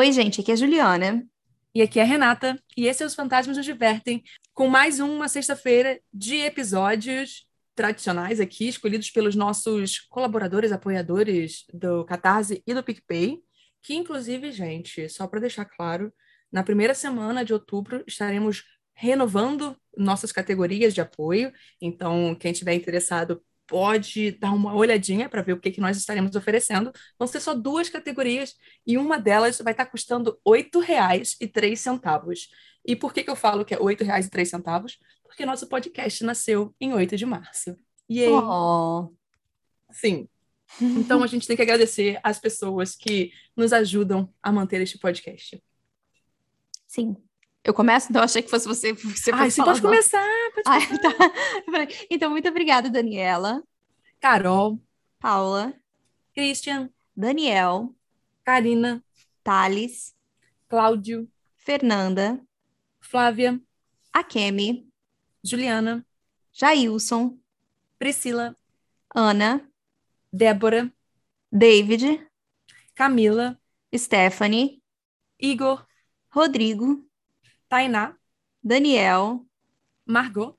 Oi, gente, aqui é a Juliana. E aqui é a Renata, e esse é Os Fantasmas Nos Divertem, com mais uma sexta-feira de episódios tradicionais aqui, escolhidos pelos nossos colaboradores, apoiadores do Catarse e do PicPay, que inclusive, gente, só para deixar claro, na primeira semana de outubro estaremos renovando nossas categorias de apoio, então quem estiver interessado pode dar uma olhadinha para ver o que, que nós estaremos oferecendo. Vão ser só duas categorias e uma delas vai estar custando R$ 8,03. E por que, que eu falo que é R$ 8,03? Porque nosso podcast nasceu em 8 de março. E aí? Oh. Sim. Então a gente tem que agradecer às pessoas que nos ajudam a manter este podcast. Sim. Eu começo? Então, achei que fosse você. Você, Ai, você pode começar. Pode Ai, tá. Então, muito obrigada, Daniela. Carol. Paula. Christian. Daniel. Karina. Thales. Cláudio. Fernanda. Flávia. Akemi. Juliana. Jailson. Priscila. Ana. Débora. David. Camila. Stephanie. Igor. Rodrigo. Tainá, Daniel, Margot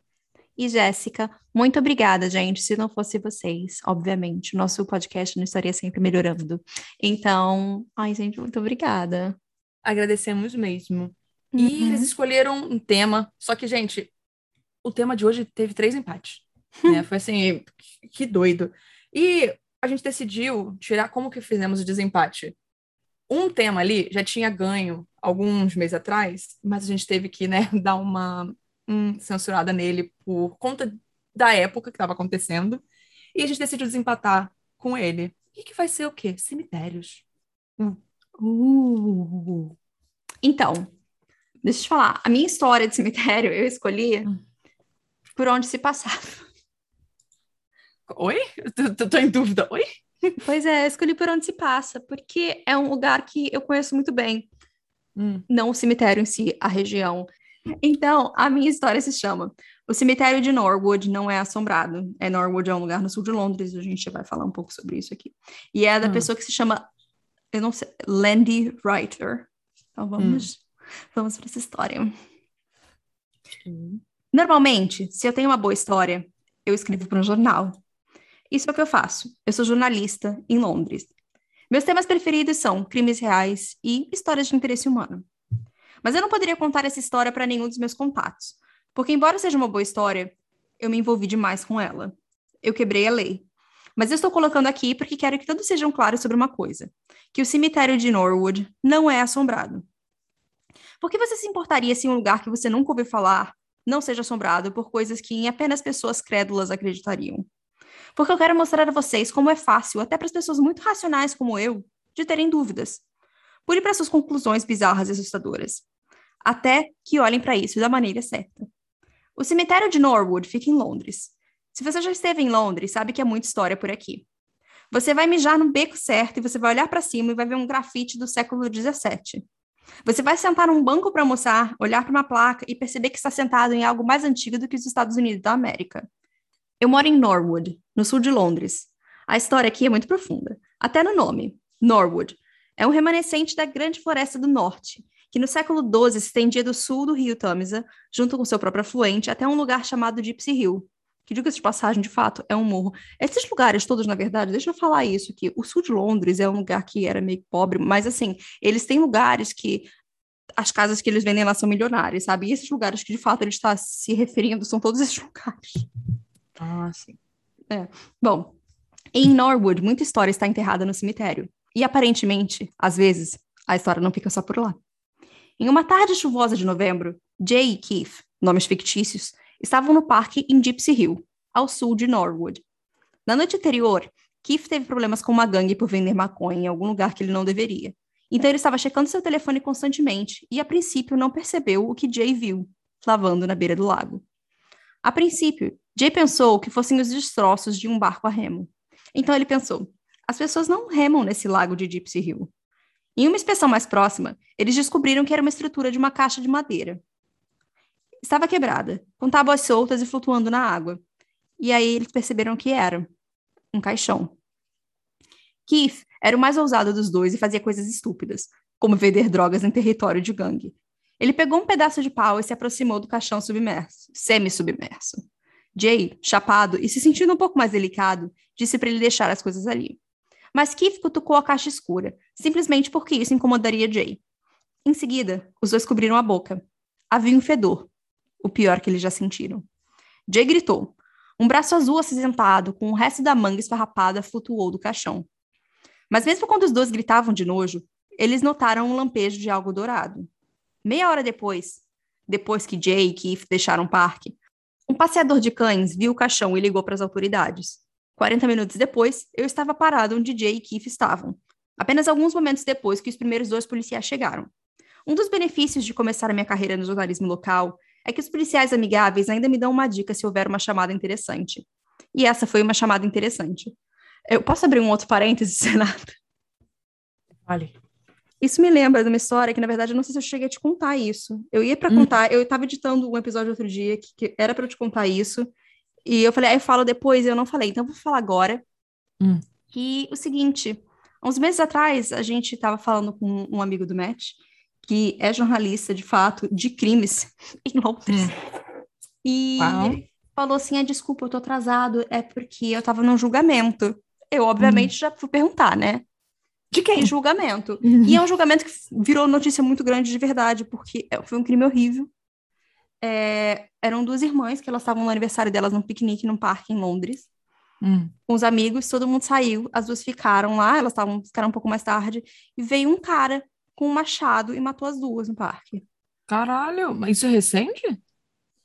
e Jéssica. Muito obrigada, gente. Se não fosse vocês, obviamente, o nosso podcast não estaria sempre melhorando. Então, ai, gente, muito obrigada. Agradecemos mesmo. Uhum. E eles escolheram um tema, só que, gente, o tema de hoje teve três empates. né? Foi assim, que doido. E a gente decidiu tirar como que fizemos o desempate um tema ali já tinha ganho alguns meses atrás, mas a gente teve que né, dar uma um, censurada nele por conta da época que estava acontecendo. E a gente decidiu desempatar com ele. E que vai ser o quê? Cemitérios. Uh. Uh. Então, deixa eu te falar. A minha história de cemitério eu escolhi hum. por onde se passava. Oi? Tô, tô em dúvida. Oi? Pois é, escolhi por onde se passa, porque é um lugar que eu conheço muito bem. Hum. Não o cemitério em si, a região. Então, a minha história se chama O Cemitério de Norwood Não É Assombrado. É Norwood é um lugar no sul de Londres, a gente vai falar um pouco sobre isso aqui. E é da hum. pessoa que se chama, eu não sei, Landy Writer. Então vamos, hum. vamos para essa história. Normalmente, se eu tenho uma boa história, eu escrevo para um jornal. Isso é o que eu faço. Eu sou jornalista em Londres. Meus temas preferidos são crimes reais e histórias de interesse humano. Mas eu não poderia contar essa história para nenhum dos meus contatos, porque, embora seja uma boa história, eu me envolvi demais com ela. Eu quebrei a lei. Mas eu estou colocando aqui porque quero que todos sejam claros sobre uma coisa: que o cemitério de Norwood não é assombrado. Por que você se importaria se um lugar que você nunca ouviu falar não seja assombrado por coisas que apenas pessoas crédulas acreditariam? Porque eu quero mostrar a vocês como é fácil, até para as pessoas muito racionais como eu, de terem dúvidas. Pule para suas conclusões bizarras e assustadoras. Até que olhem para isso da maneira certa. O cemitério de Norwood fica em Londres. Se você já esteve em Londres, sabe que há muita história por aqui. Você vai mijar no beco certo e você vai olhar para cima e vai ver um grafite do século XVII. Você vai sentar num banco para almoçar, olhar para uma placa e perceber que está sentado em algo mais antigo do que os Estados Unidos da América. Eu moro em Norwood, no sul de Londres. A história aqui é muito profunda, até no nome, Norwood. É um remanescente da grande floresta do norte, que no século XII se estendia do sul do rio Tamisa, junto com seu próprio afluente, até um lugar chamado Gypsy Hill, que diga de passagem, de fato, é um morro. Esses lugares todos, na verdade, deixa eu falar isso, que o sul de Londres é um lugar que era meio pobre, mas assim, eles têm lugares que as casas que eles vendem lá são milionárias, sabe? E esses lugares que de fato ele está se referindo são todos esses lugares. Ah, sim. É. Bom, em Norwood, muita história está enterrada no cemitério. E aparentemente, às vezes, a história não fica só por lá. Em uma tarde chuvosa de novembro, Jay e Keith, nomes fictícios, estavam no parque em Gypsy Hill, ao sul de Norwood. Na noite anterior, Keith teve problemas com uma gangue por vender maconha em algum lugar que ele não deveria. Então ele estava checando seu telefone constantemente e, a princípio, não percebeu o que Jay viu, lavando na beira do lago. A princípio, Jay pensou que fossem os destroços de um barco a remo. Então ele pensou: as pessoas não remam nesse lago de Gypsy Hill. Em uma inspeção mais próxima, eles descobriram que era uma estrutura de uma caixa de madeira. Estava quebrada, com tábuas soltas e flutuando na água. E aí eles perceberam que era um caixão. Keith era o mais ousado dos dois e fazia coisas estúpidas, como vender drogas em território de gangue. Ele pegou um pedaço de pau e se aproximou do caixão submerso, semi-submerso. Jay, chapado e se sentindo um pouco mais delicado, disse para ele deixar as coisas ali. Mas Keith cutucou a caixa escura, simplesmente porque isso incomodaria Jay. Em seguida, os dois cobriram a boca. Havia um fedor, o pior que eles já sentiram. Jay gritou. Um braço azul acinzentado, com o resto da manga esfarrapada, flutuou do caixão. Mas mesmo quando os dois gritavam de nojo, eles notaram um lampejo de algo dourado. Meia hora depois, depois que Jay e Keith deixaram o parque, um passeador de cães viu o caixão e ligou para as autoridades. 40 minutos depois, eu estava parado onde Jay e Keith estavam, apenas alguns momentos depois que os primeiros dois policiais chegaram. Um dos benefícios de começar a minha carreira no jornalismo local é que os policiais amigáveis ainda me dão uma dica se houver uma chamada interessante. E essa foi uma chamada interessante. Eu posso abrir um outro parênteses, Senado? Vale. Isso me lembra de uma história que, na verdade, eu não sei se eu cheguei a te contar isso. Eu ia para hum. contar, eu estava editando um episódio outro dia que, que era para eu te contar isso. E eu falei, aí ah, eu falo depois, e eu não falei. Então, eu vou falar agora. Hum. Que o seguinte, uns meses atrás, a gente estava falando com um amigo do Matt, que é jornalista, de fato, de crimes em Londres. Hum. E ele falou assim, ah, desculpa, eu tô atrasado, é porque eu estava num julgamento. Eu, obviamente, hum. já fui perguntar, né? De quem? julgamento. Uhum. E é um julgamento que virou notícia muito grande de verdade, porque é, foi um crime horrível. É, eram duas irmãs que elas estavam no aniversário delas num piquenique num parque em Londres. Hum. Com os amigos, todo mundo saiu, as duas ficaram lá, elas estavam ficaram um pouco mais tarde, e veio um cara com um machado e matou as duas no parque. Caralho, mas isso é recente?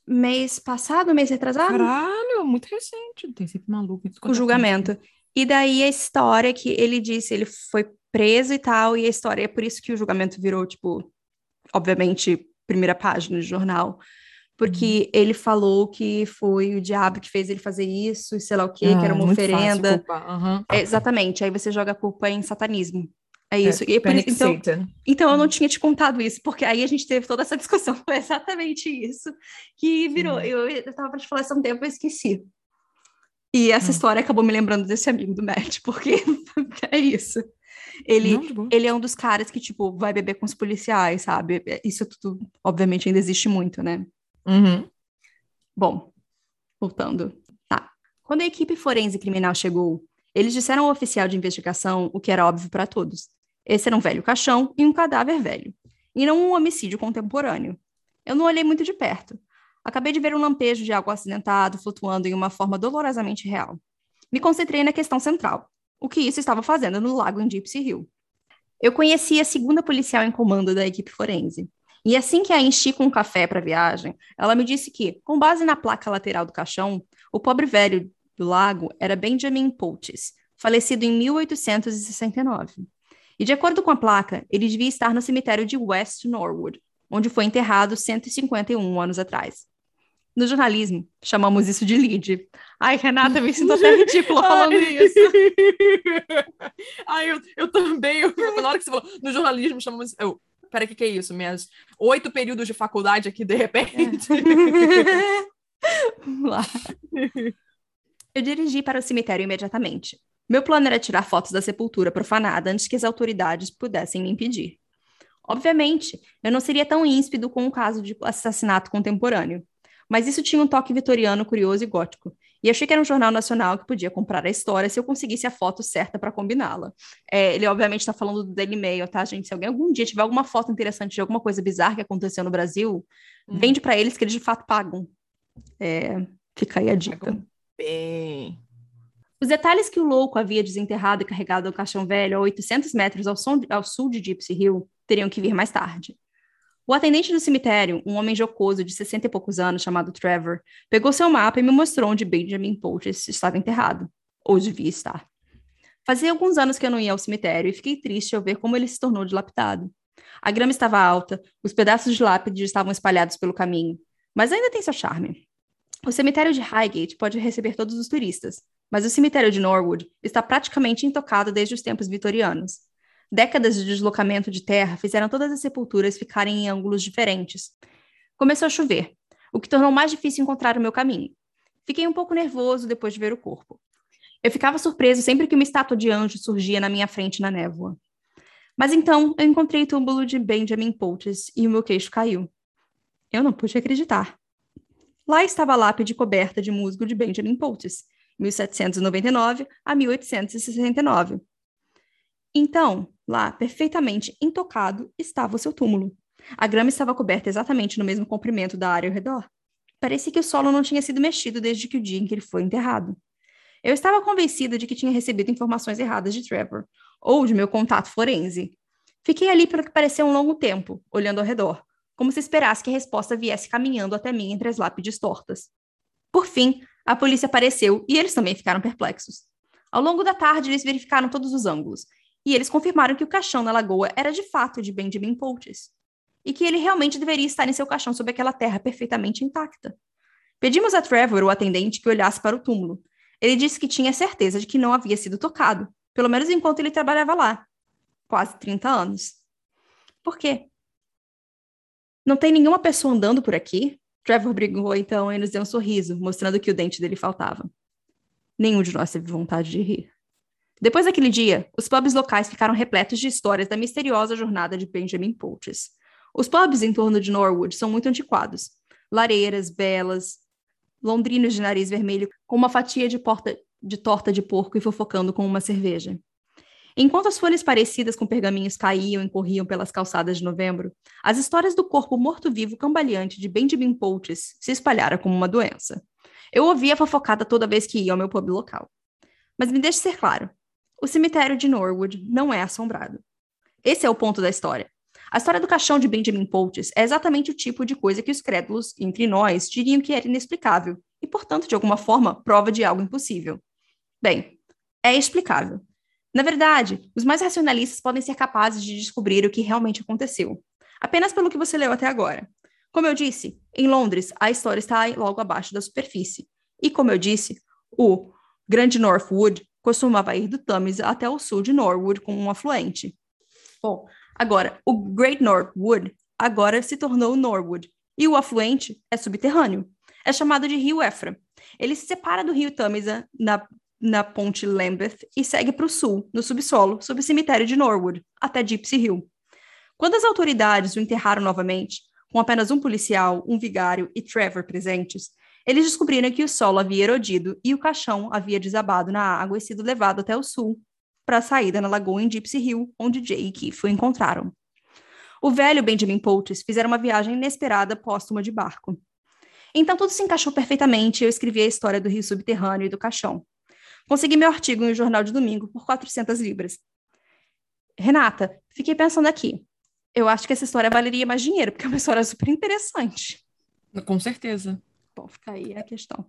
Mês passado, mês retrasado? Caralho, muito recente. Tem sempre maluco. O julgamento. E daí a história que ele disse, ele foi preso e tal, e a história, é por isso que o julgamento virou, tipo, obviamente, primeira página de jornal, porque uhum. ele falou que foi o diabo que fez ele fazer isso, e sei lá o quê, ah, que era uma oferenda. Uhum. É, exatamente, aí você joga a culpa em satanismo. É isso. É, e por isso então, então eu não uhum. tinha te contado isso, porque aí a gente teve toda essa discussão. Foi exatamente isso que virou. Eu, eu tava para te falar isso há um tempo, eu esqueci. E essa hum. história acabou me lembrando desse amigo do Matt, porque é isso. Ele, Não, ele é um dos caras que, tipo, vai beber com os policiais, sabe? Isso tudo, obviamente, ainda existe muito, né? Uhum. Bom, voltando. Tá. Quando a equipe forense criminal chegou, eles disseram ao oficial de investigação o que era óbvio para todos. Esse era um velho caixão e um cadáver velho, e não um homicídio contemporâneo. Eu não olhei muito de perto, Acabei de ver um lampejo de algo acidentado flutuando em uma forma dolorosamente real. Me concentrei na questão central: o que isso estava fazendo no lago em Gypsy Hill. Eu conheci a segunda policial em comando da equipe forense. E assim que a enchi com um café para a viagem, ela me disse que, com base na placa lateral do caixão, o pobre velho do lago era Benjamin Poultice, falecido em 1869. E de acordo com a placa, ele devia estar no cemitério de West Norwood, onde foi enterrado 151 anos atrás. No jornalismo, chamamos isso de lead. Ai, Renata, me sinto até ridícula falando isso. Ai, eu, eu também. Eu, na hora que você falou, no jornalismo chamamos. Eu, peraí, o que, que é isso? Minhas oito períodos de faculdade aqui, de repente. É. Vamos lá. Eu dirigi para o cemitério imediatamente. Meu plano era tirar fotos da sepultura profanada antes que as autoridades pudessem me impedir. Obviamente, eu não seria tão ímpido com um caso de assassinato contemporâneo. Mas isso tinha um toque vitoriano curioso e gótico. E achei que era um jornal nacional que podia comprar a história se eu conseguisse a foto certa para combiná-la. É, ele, obviamente, está falando do Daily Mail, tá, gente? Se alguém algum dia tiver alguma foto interessante de alguma coisa bizarra que aconteceu no Brasil, hum. vende para eles que eles de fato pagam. É, fica aí a dica. Bem. Os detalhes que o louco havia desenterrado e carregado ao caixão velho a 800 metros ao, som, ao sul de Gypsy Hill teriam que vir mais tarde. O atendente do cemitério, um homem jocoso de 60 e poucos anos chamado Trevor, pegou seu mapa e me mostrou onde Benjamin Poultice estava enterrado, ou devia estar. Fazia alguns anos que eu não ia ao cemitério e fiquei triste ao ver como ele se tornou dilapidado. A grama estava alta, os pedaços de lápide estavam espalhados pelo caminho, mas ainda tem seu charme. O cemitério de Highgate pode receber todos os turistas, mas o cemitério de Norwood está praticamente intocado desde os tempos vitorianos. Décadas de deslocamento de terra fizeram todas as sepulturas ficarem em ângulos diferentes. Começou a chover, o que tornou mais difícil encontrar o meu caminho. Fiquei um pouco nervoso depois de ver o corpo. Eu ficava surpreso sempre que uma estátua de anjo surgia na minha frente na névoa. Mas então eu encontrei o túmulo de Benjamin Poultice e o meu queixo caiu. Eu não pude acreditar. Lá estava a lápide coberta de musgo de Benjamin Poultice, 1799 a 1869. Então, lá, perfeitamente intocado, estava o seu túmulo. A grama estava coberta exatamente no mesmo comprimento da área ao redor. Parecia que o solo não tinha sido mexido desde que o dia em que ele foi enterrado. Eu estava convencida de que tinha recebido informações erradas de Trevor, ou de meu contato forense. Fiquei ali pelo que parecia um longo tempo, olhando ao redor, como se esperasse que a resposta viesse caminhando até mim entre as lápides tortas. Por fim, a polícia apareceu e eles também ficaram perplexos. Ao longo da tarde, eles verificaram todos os ângulos, e eles confirmaram que o caixão na lagoa era de fato de Benjamin Poultice, e que ele realmente deveria estar em seu caixão sob aquela terra perfeitamente intacta. Pedimos a Trevor, o atendente, que olhasse para o túmulo. Ele disse que tinha certeza de que não havia sido tocado, pelo menos enquanto ele trabalhava lá. Quase 30 anos. Por quê? Não tem nenhuma pessoa andando por aqui? Trevor brigou então e nos deu um sorriso, mostrando que o dente dele faltava. Nenhum de nós teve vontade de rir. Depois daquele dia, os pubs locais ficaram repletos de histórias da misteriosa jornada de Benjamin Poultice. Os pubs em torno de Norwood são muito antiquados. Lareiras, belas, londrinos de nariz vermelho com uma fatia de, porta, de torta de porco e fofocando com uma cerveja. Enquanto as folhas parecidas com pergaminhos caíam e corriam pelas calçadas de novembro, as histórias do corpo morto-vivo cambaleante de Benjamin Poultice se espalharam como uma doença. Eu ouvia a fofocada toda vez que ia ao meu pub local. Mas me deixe ser claro, o cemitério de Norwood não é assombrado. Esse é o ponto da história. A história do caixão de Benjamin Poultice é exatamente o tipo de coisa que os crédulos, entre nós, diriam que era inexplicável, e, portanto, de alguma forma, prova de algo impossível. Bem, é explicável. Na verdade, os mais racionalistas podem ser capazes de descobrir o que realmente aconteceu, apenas pelo que você leu até agora. Como eu disse, em Londres, a história está logo abaixo da superfície. E como eu disse, o Grande Northwood costumava ir do Thames até o sul de Norwood como um afluente. Bom, agora, o Great Northwood agora se tornou Norwood, e o afluente é subterrâneo. É chamado de Rio Efra. Ele se separa do Rio Tâmisa na na ponte Lambeth e segue para o sul, no subsolo, sob o cemitério de Norwood, até Gypsy Hill. Quando as autoridades o enterraram novamente, com apenas um policial, um vigário e Trevor presentes, eles descobriram que o solo havia erodido e o caixão havia desabado na água e sido levado até o sul, para a saída na lagoa em Gypsy Hill, onde Jay e Keith o encontraram. O velho Benjamin Poultice fizeram uma viagem inesperada póstuma de barco. Então tudo se encaixou perfeitamente e eu escrevi a história do rio subterrâneo e do caixão. Consegui meu artigo no jornal de domingo por 400 libras. Renata, fiquei pensando aqui. Eu acho que essa história valeria mais dinheiro, porque é uma história super interessante. Com certeza. Bom, fica aí a questão.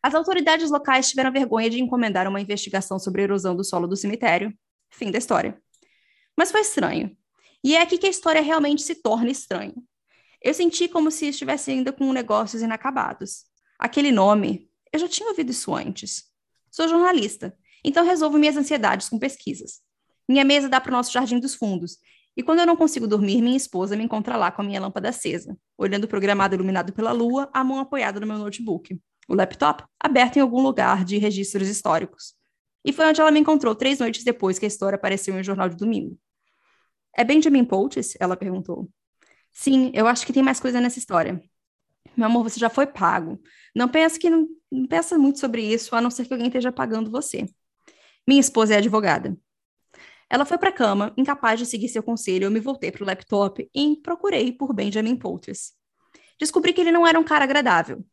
As autoridades locais tiveram vergonha de encomendar uma investigação sobre a erosão do solo do cemitério. Fim da história. Mas foi estranho. E é aqui que a história realmente se torna estranha. Eu senti como se estivesse ainda com negócios inacabados. Aquele nome, eu já tinha ouvido isso antes. Sou jornalista, então resolvo minhas ansiedades com pesquisas. Minha mesa dá para o nosso jardim dos fundos, e quando eu não consigo dormir, minha esposa me encontra lá com a minha lâmpada acesa, olhando o programado iluminado pela lua, a mão apoiada no meu notebook, o laptop aberto em algum lugar de registros históricos. E foi onde ela me encontrou três noites depois que a história apareceu em um jornal de domingo. É Benjamin Poultice? Ela perguntou. Sim, eu acho que tem mais coisa nessa história. Meu amor, você já foi pago. Não pense que não, não pensa muito sobre isso, a não ser que alguém esteja pagando você. Minha esposa é advogada. Ela foi para a cama, incapaz de seguir seu conselho. Eu me voltei para o laptop e procurei por Benjamin Poultice. Descobri que ele não era um cara agradável.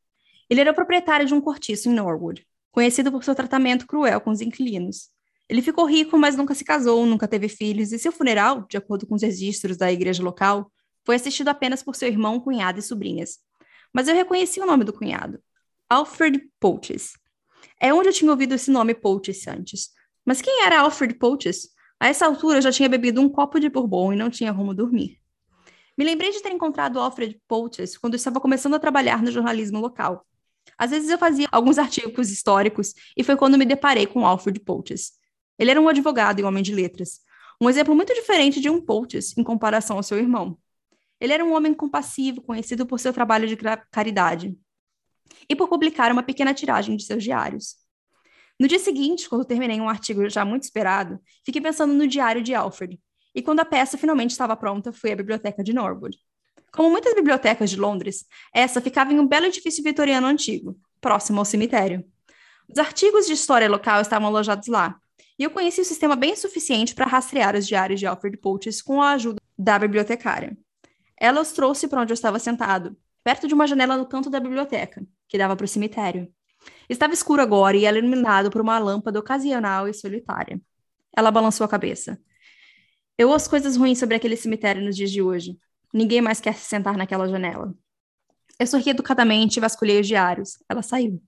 Ele era o proprietário de um cortiço em Norwood, conhecido por seu tratamento cruel com os inquilinos. Ele ficou rico, mas nunca se casou, nunca teve filhos, e seu funeral, de acordo com os registros da igreja local, foi assistido apenas por seu irmão, cunhado e sobrinhas. Mas eu reconheci o nome do cunhado. Alfred Poultice. É onde eu tinha ouvido esse nome Poultice antes. Mas quem era Alfred Poultice? A essa altura eu já tinha bebido um copo de bourbon e não tinha como dormir. Me lembrei de ter encontrado Alfred Poultice quando estava começando a trabalhar no jornalismo local. Às vezes eu fazia alguns artigos históricos e foi quando me deparei com Alfred Poultice. Ele era um advogado e um homem de letras, um exemplo muito diferente de um Poultice em comparação ao seu irmão. Ele era um homem compassivo, conhecido por seu trabalho de caridade e por publicar uma pequena tiragem de seus diários. No dia seguinte, quando terminei um artigo já muito esperado, fiquei pensando no diário de Alfred e quando a peça finalmente estava pronta, fui à biblioteca de Norwood. Como muitas bibliotecas de Londres, essa ficava em um belo edifício vitoriano antigo, próximo ao cemitério. Os artigos de história local estavam alojados lá, e eu conheci o sistema bem suficiente para rastrear os diários de Alfred Poultice com a ajuda da bibliotecária. Ela os trouxe para onde eu estava sentado, perto de uma janela no canto da biblioteca, que dava para o cemitério. Estava escuro agora e era iluminado por uma lâmpada ocasional e solitária. Ela balançou a cabeça. Eu ouço coisas ruins sobre aquele cemitério nos dias de hoje. Ninguém mais quer se sentar naquela janela. Eu sorri educadamente e vasculhei os diários. Ela saiu.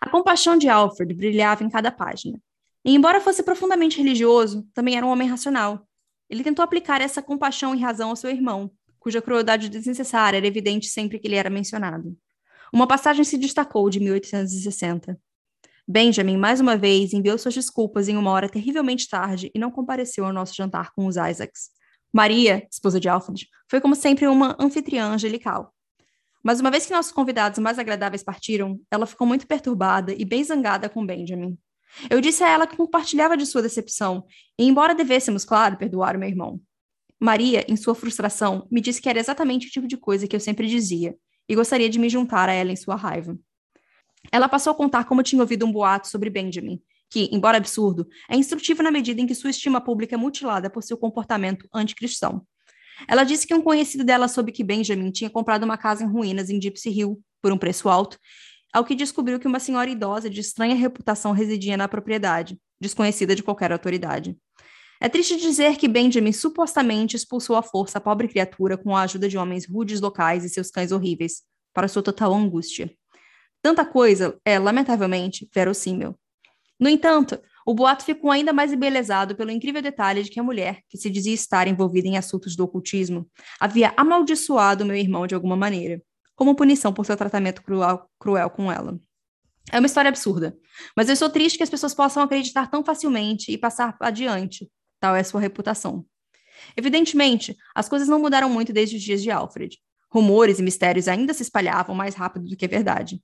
A compaixão de Alfred brilhava em cada página. E, embora fosse profundamente religioso, também era um homem racional. Ele tentou aplicar essa compaixão e razão ao seu irmão, cuja crueldade desnecessária era evidente sempre que ele era mencionado. Uma passagem se destacou de 1860. Benjamin, mais uma vez, enviou suas desculpas em uma hora terrivelmente tarde e não compareceu ao nosso jantar com os Isaacs. Maria, esposa de Alfred, foi como sempre uma anfitriã angelical. Mas uma vez que nossos convidados mais agradáveis partiram, ela ficou muito perturbada e bem zangada com Benjamin. Eu disse a ela que compartilhava de sua decepção, e embora devêssemos, claro, perdoar o meu irmão. Maria, em sua frustração, me disse que era exatamente o tipo de coisa que eu sempre dizia, e gostaria de me juntar a ela em sua raiva. Ela passou a contar como tinha ouvido um boato sobre Benjamin, que, embora absurdo, é instrutivo na medida em que sua estima pública é mutilada por seu comportamento anticristão. Ela disse que um conhecido dela soube que Benjamin tinha comprado uma casa em ruínas em Gypsy Hill por um preço alto ao que descobriu que uma senhora idosa de estranha reputação residia na propriedade, desconhecida de qualquer autoridade. É triste dizer que Benjamin supostamente expulsou à força a pobre criatura com a ajuda de homens rudes locais e seus cães horríveis, para sua total angústia. Tanta coisa é, lamentavelmente, verossímil. No entanto, o boato ficou ainda mais embelezado pelo incrível detalhe de que a mulher, que se dizia estar envolvida em assuntos do ocultismo, havia amaldiçoado meu irmão de alguma maneira como punição por seu tratamento cruel, cruel com ela. É uma história absurda, mas eu sou triste que as pessoas possam acreditar tão facilmente e passar adiante, tal é sua reputação. Evidentemente, as coisas não mudaram muito desde os dias de Alfred. Rumores e mistérios ainda se espalhavam mais rápido do que a verdade.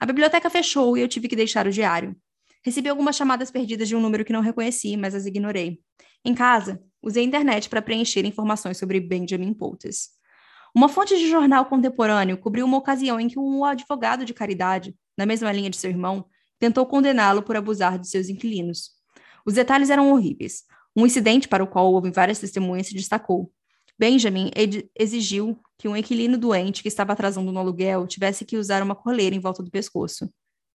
A biblioteca fechou e eu tive que deixar o diário. Recebi algumas chamadas perdidas de um número que não reconheci, mas as ignorei. Em casa, usei a internet para preencher informações sobre Benjamin Poultice. Uma fonte de jornal contemporâneo cobriu uma ocasião em que um advogado de caridade, na mesma linha de seu irmão, tentou condená-lo por abusar de seus inquilinos. Os detalhes eram horríveis. Um incidente para o qual houve várias testemunhas se destacou. Benjamin exigiu que um inquilino doente que estava atrasando no aluguel tivesse que usar uma coleira em volta do pescoço.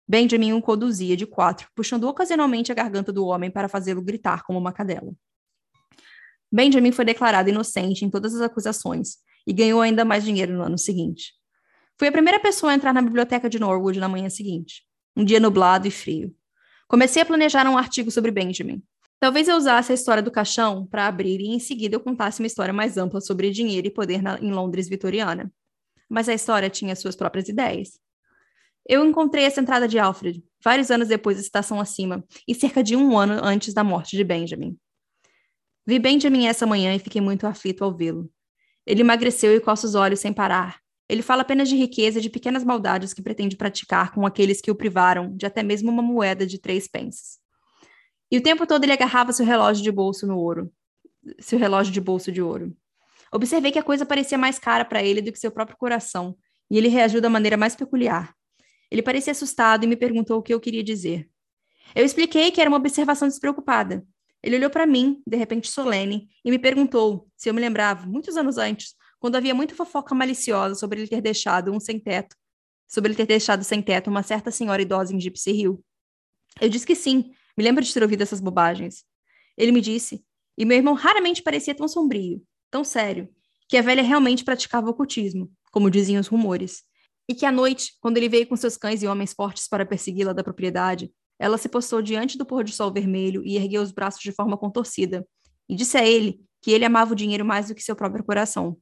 Benjamin o conduzia de quatro, puxando ocasionalmente a garganta do homem para fazê-lo gritar como uma cadela. Benjamin foi declarado inocente em todas as acusações e ganhou ainda mais dinheiro no ano seguinte. Fui a primeira pessoa a entrar na biblioteca de Norwood na manhã seguinte, um dia nublado e frio. Comecei a planejar um artigo sobre Benjamin. Talvez eu usasse a história do caixão para abrir e em seguida eu contasse uma história mais ampla sobre dinheiro e poder na, em Londres vitoriana. Mas a história tinha suas próprias ideias. Eu encontrei essa entrada de Alfred, vários anos depois da estação acima, e cerca de um ano antes da morte de Benjamin. Vi Benjamin essa manhã e fiquei muito aflito ao vê-lo. Ele emagreceu e coça os olhos sem parar. Ele fala apenas de riqueza e de pequenas maldades que pretende praticar com aqueles que o privaram de até mesmo uma moeda de três pences. E o tempo todo ele agarrava seu relógio de bolso no ouro. Seu relógio de bolso de ouro. Observei que a coisa parecia mais cara para ele do que seu próprio coração, e ele reagiu da maneira mais peculiar. Ele parecia assustado e me perguntou o que eu queria dizer. Eu expliquei que era uma observação despreocupada, ele olhou para mim, de repente solene, e me perguntou se eu me lembrava, muitos anos antes, quando havia muita fofoca maliciosa sobre ele ter deixado um sem teto, sobre ele ter deixado sem teto uma certa senhora idosa em Gypsy Hill. Eu disse que sim, me lembro de ter ouvido essas bobagens. Ele me disse, e meu irmão raramente parecia tão sombrio, tão sério, que a velha realmente praticava ocultismo, como diziam os rumores, e que à noite, quando ele veio com seus cães e homens fortes para persegui-la da propriedade, ela se postou diante do pôr do sol vermelho e ergueu os braços de forma contorcida, e disse a ele que ele amava o dinheiro mais do que seu próprio coração,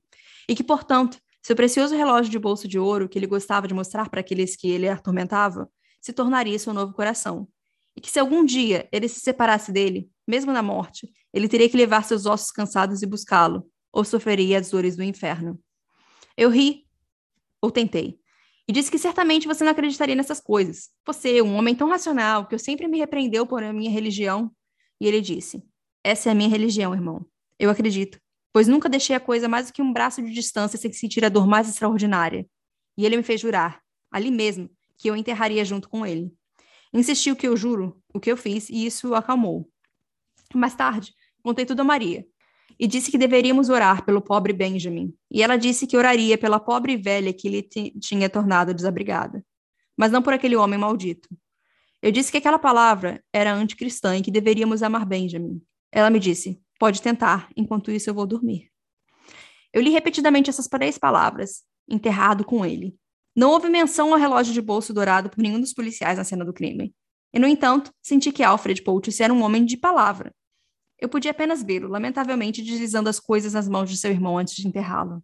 e que, portanto, seu precioso relógio de bolso de ouro, que ele gostava de mostrar para aqueles que ele atormentava, se tornaria seu novo coração, e que se algum dia ele se separasse dele, mesmo na morte, ele teria que levar seus ossos cansados e buscá-lo, ou sofreria as dores do inferno. Eu ri, ou tentei e disse que certamente você não acreditaria nessas coisas. Você, um homem tão racional, que eu sempre me repreendeu por minha religião. E ele disse: Essa é a minha religião, irmão. Eu acredito, pois nunca deixei a coisa mais do que um braço de distância sem sentir a dor mais extraordinária. E ele me fez jurar, ali mesmo, que eu enterraria junto com ele. Insistiu que eu juro o que eu fiz e isso acalmou. Mais tarde, contei tudo a Maria e disse que deveríamos orar pelo pobre Benjamin. E ela disse que oraria pela pobre velha que lhe tinha tornado desabrigada, mas não por aquele homem maldito. Eu disse que aquela palavra era anticristã e que deveríamos amar Benjamin. Ela me disse: Pode tentar, enquanto isso eu vou dormir. Eu li repetidamente essas três palavras, enterrado com ele. Não houve menção ao relógio de bolso dourado por nenhum dos policiais na cena do crime. E, no entanto, senti que Alfred Poultice era um homem de palavra. Eu podia apenas vê-lo, lamentavelmente deslizando as coisas nas mãos de seu irmão antes de enterrá-lo.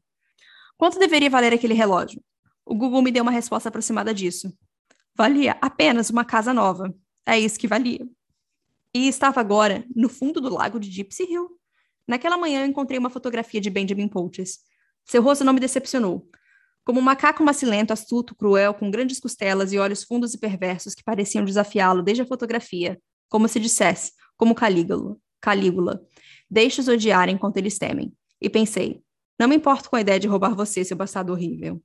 Quanto deveria valer aquele relógio? O Google me deu uma resposta aproximada disso. Valia apenas uma casa nova. É isso que valia. E estava agora no fundo do lago de Gypsy Hill. Naquela manhã eu encontrei uma fotografia de Benjamin Poultice. Seu rosto não me decepcionou. Como um macaco macilento, astuto, cruel, com grandes costelas e olhos fundos e perversos que pareciam desafiá-lo desde a fotografia, como se dissesse, como Calígula, Calígula, deixe-os odiar enquanto eles temem. E pensei, não me importo com a ideia de roubar você, seu bastardo horrível.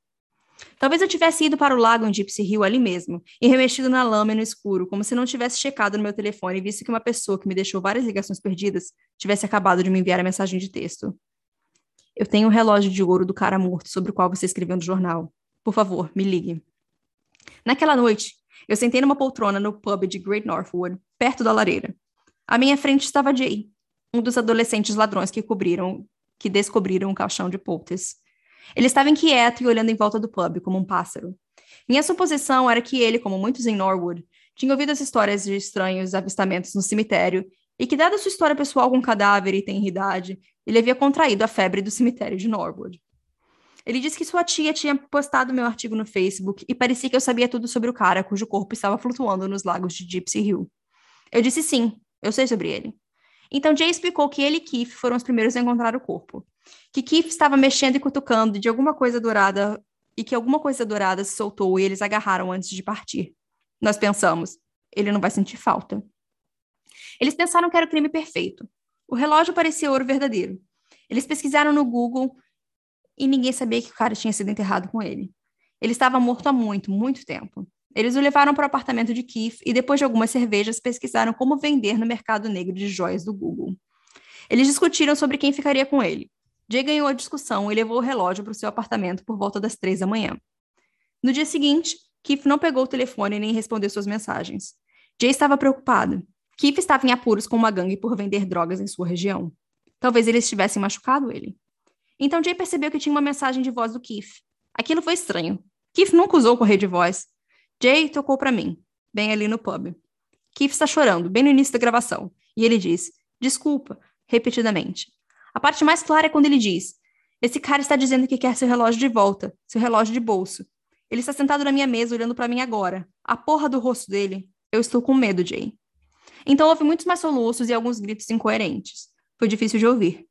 Talvez eu tivesse ido para o lago em Gypsy Hill ali mesmo, e remexido na lama e no escuro, como se não tivesse checado no meu telefone e visto que uma pessoa que me deixou várias ligações perdidas tivesse acabado de me enviar a mensagem de texto. Eu tenho um relógio de ouro do cara morto sobre o qual você escreveu no jornal. Por favor, me ligue. Naquela noite, eu sentei numa poltrona no pub de Great Northwood, perto da lareira. À minha frente estava Jay, um dos adolescentes ladrões que cobriram, que descobriram o caixão de Poultice. Ele estava inquieto e olhando em volta do pub como um pássaro. Minha suposição era que ele, como muitos em Norwood, tinha ouvido as histórias de estranhos avistamentos no cemitério e que, dada sua história pessoal com cadáver e tenridade, ele havia contraído a febre do cemitério de Norwood. Ele disse que sua tia tinha postado meu artigo no Facebook e parecia que eu sabia tudo sobre o cara cujo corpo estava flutuando nos lagos de Gypsy Hill. Eu disse sim, eu sei sobre ele. Então Jay explicou que ele e Keith foram os primeiros a encontrar o corpo. Que Keith estava mexendo e cutucando de alguma coisa dourada e que alguma coisa dourada se soltou e eles agarraram antes de partir. Nós pensamos, ele não vai sentir falta. Eles pensaram que era o crime perfeito. O relógio parecia ouro verdadeiro. Eles pesquisaram no Google e ninguém sabia que o cara tinha sido enterrado com ele. Ele estava morto há muito, muito tempo. Eles o levaram para o apartamento de Keith e, depois de algumas cervejas, pesquisaram como vender no mercado negro de joias do Google. Eles discutiram sobre quem ficaria com ele. Jay ganhou a discussão e levou o relógio para o seu apartamento por volta das três da manhã. No dia seguinte, Keith não pegou o telefone nem respondeu suas mensagens. Jay estava preocupado. Keith estava em apuros com uma gangue por vender drogas em sua região. Talvez eles tivessem machucado ele. Então Jay percebeu que tinha uma mensagem de voz do Keith. Aquilo foi estranho. Keith nunca usou correio de voz. Jay tocou para mim, bem ali no pub. Keith está chorando, bem no início da gravação. E ele diz: Desculpa, repetidamente. A parte mais clara é quando ele diz: Esse cara está dizendo que quer seu relógio de volta, seu relógio de bolso. Ele está sentado na minha mesa olhando para mim agora. A porra do rosto dele. Eu estou com medo, Jay. Então houve muitos mais soluços e alguns gritos incoerentes. Foi difícil de ouvir.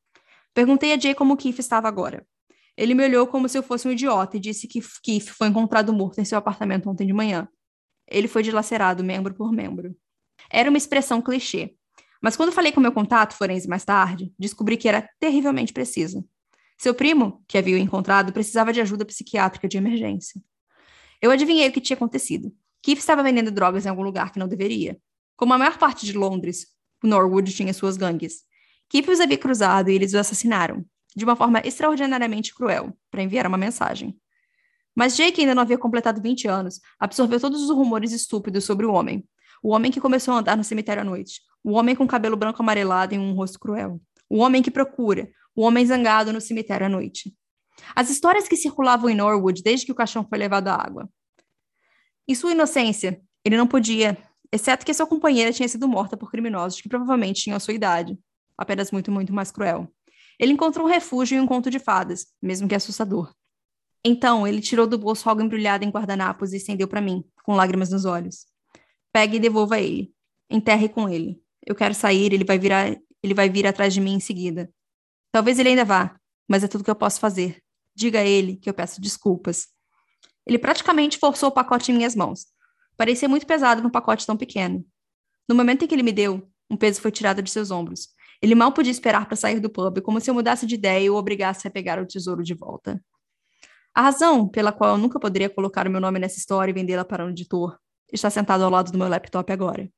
Perguntei a Jay como Keith estava agora. Ele me olhou como se eu fosse um idiota e disse que Keith foi encontrado morto em seu apartamento ontem de manhã. Ele foi dilacerado membro por membro. Era uma expressão clichê, mas quando falei com meu contato forense mais tarde, descobri que era terrivelmente precisa. Seu primo, que havia o encontrado, precisava de ajuda psiquiátrica de emergência. Eu adivinhei o que tinha acontecido. Keith estava vendendo drogas em algum lugar que não deveria. Como a maior parte de Londres, Norwood tinha suas gangues. Keith os havia cruzado e eles o assassinaram, de uma forma extraordinariamente cruel, para enviar uma mensagem. Mas Jake ainda não havia completado 20 anos, absorveu todos os rumores estúpidos sobre o homem. O homem que começou a andar no cemitério à noite. O homem com cabelo branco amarelado e um rosto cruel. O homem que procura. O homem zangado no cemitério à noite. As histórias que circulavam em Norwood desde que o caixão foi levado à água. Em sua inocência, ele não podia, exceto que sua companheira tinha sido morta por criminosos que provavelmente tinham sua idade, apenas muito, muito mais cruel. Ele encontrou um refúgio em um conto de fadas, mesmo que assustador. Então, ele tirou do bolso algo embrulhado em guardanapos e estendeu para mim, com lágrimas nos olhos. Pegue e devolva ele. Enterre com ele. Eu quero sair, ele vai virar, ele vai vir atrás de mim em seguida. Talvez ele ainda vá, mas é tudo que eu posso fazer. Diga a ele que eu peço desculpas. Ele praticamente forçou o pacote em minhas mãos. Parecia muito pesado num pacote tão pequeno. No momento em que ele me deu, um peso foi tirado de seus ombros. Ele mal podia esperar para sair do pub, como se eu mudasse de ideia e o obrigasse a pegar o tesouro de volta. A razão pela qual eu nunca poderia colocar o meu nome nessa história e vendê-la para um editor está sentado ao lado do meu laptop agora.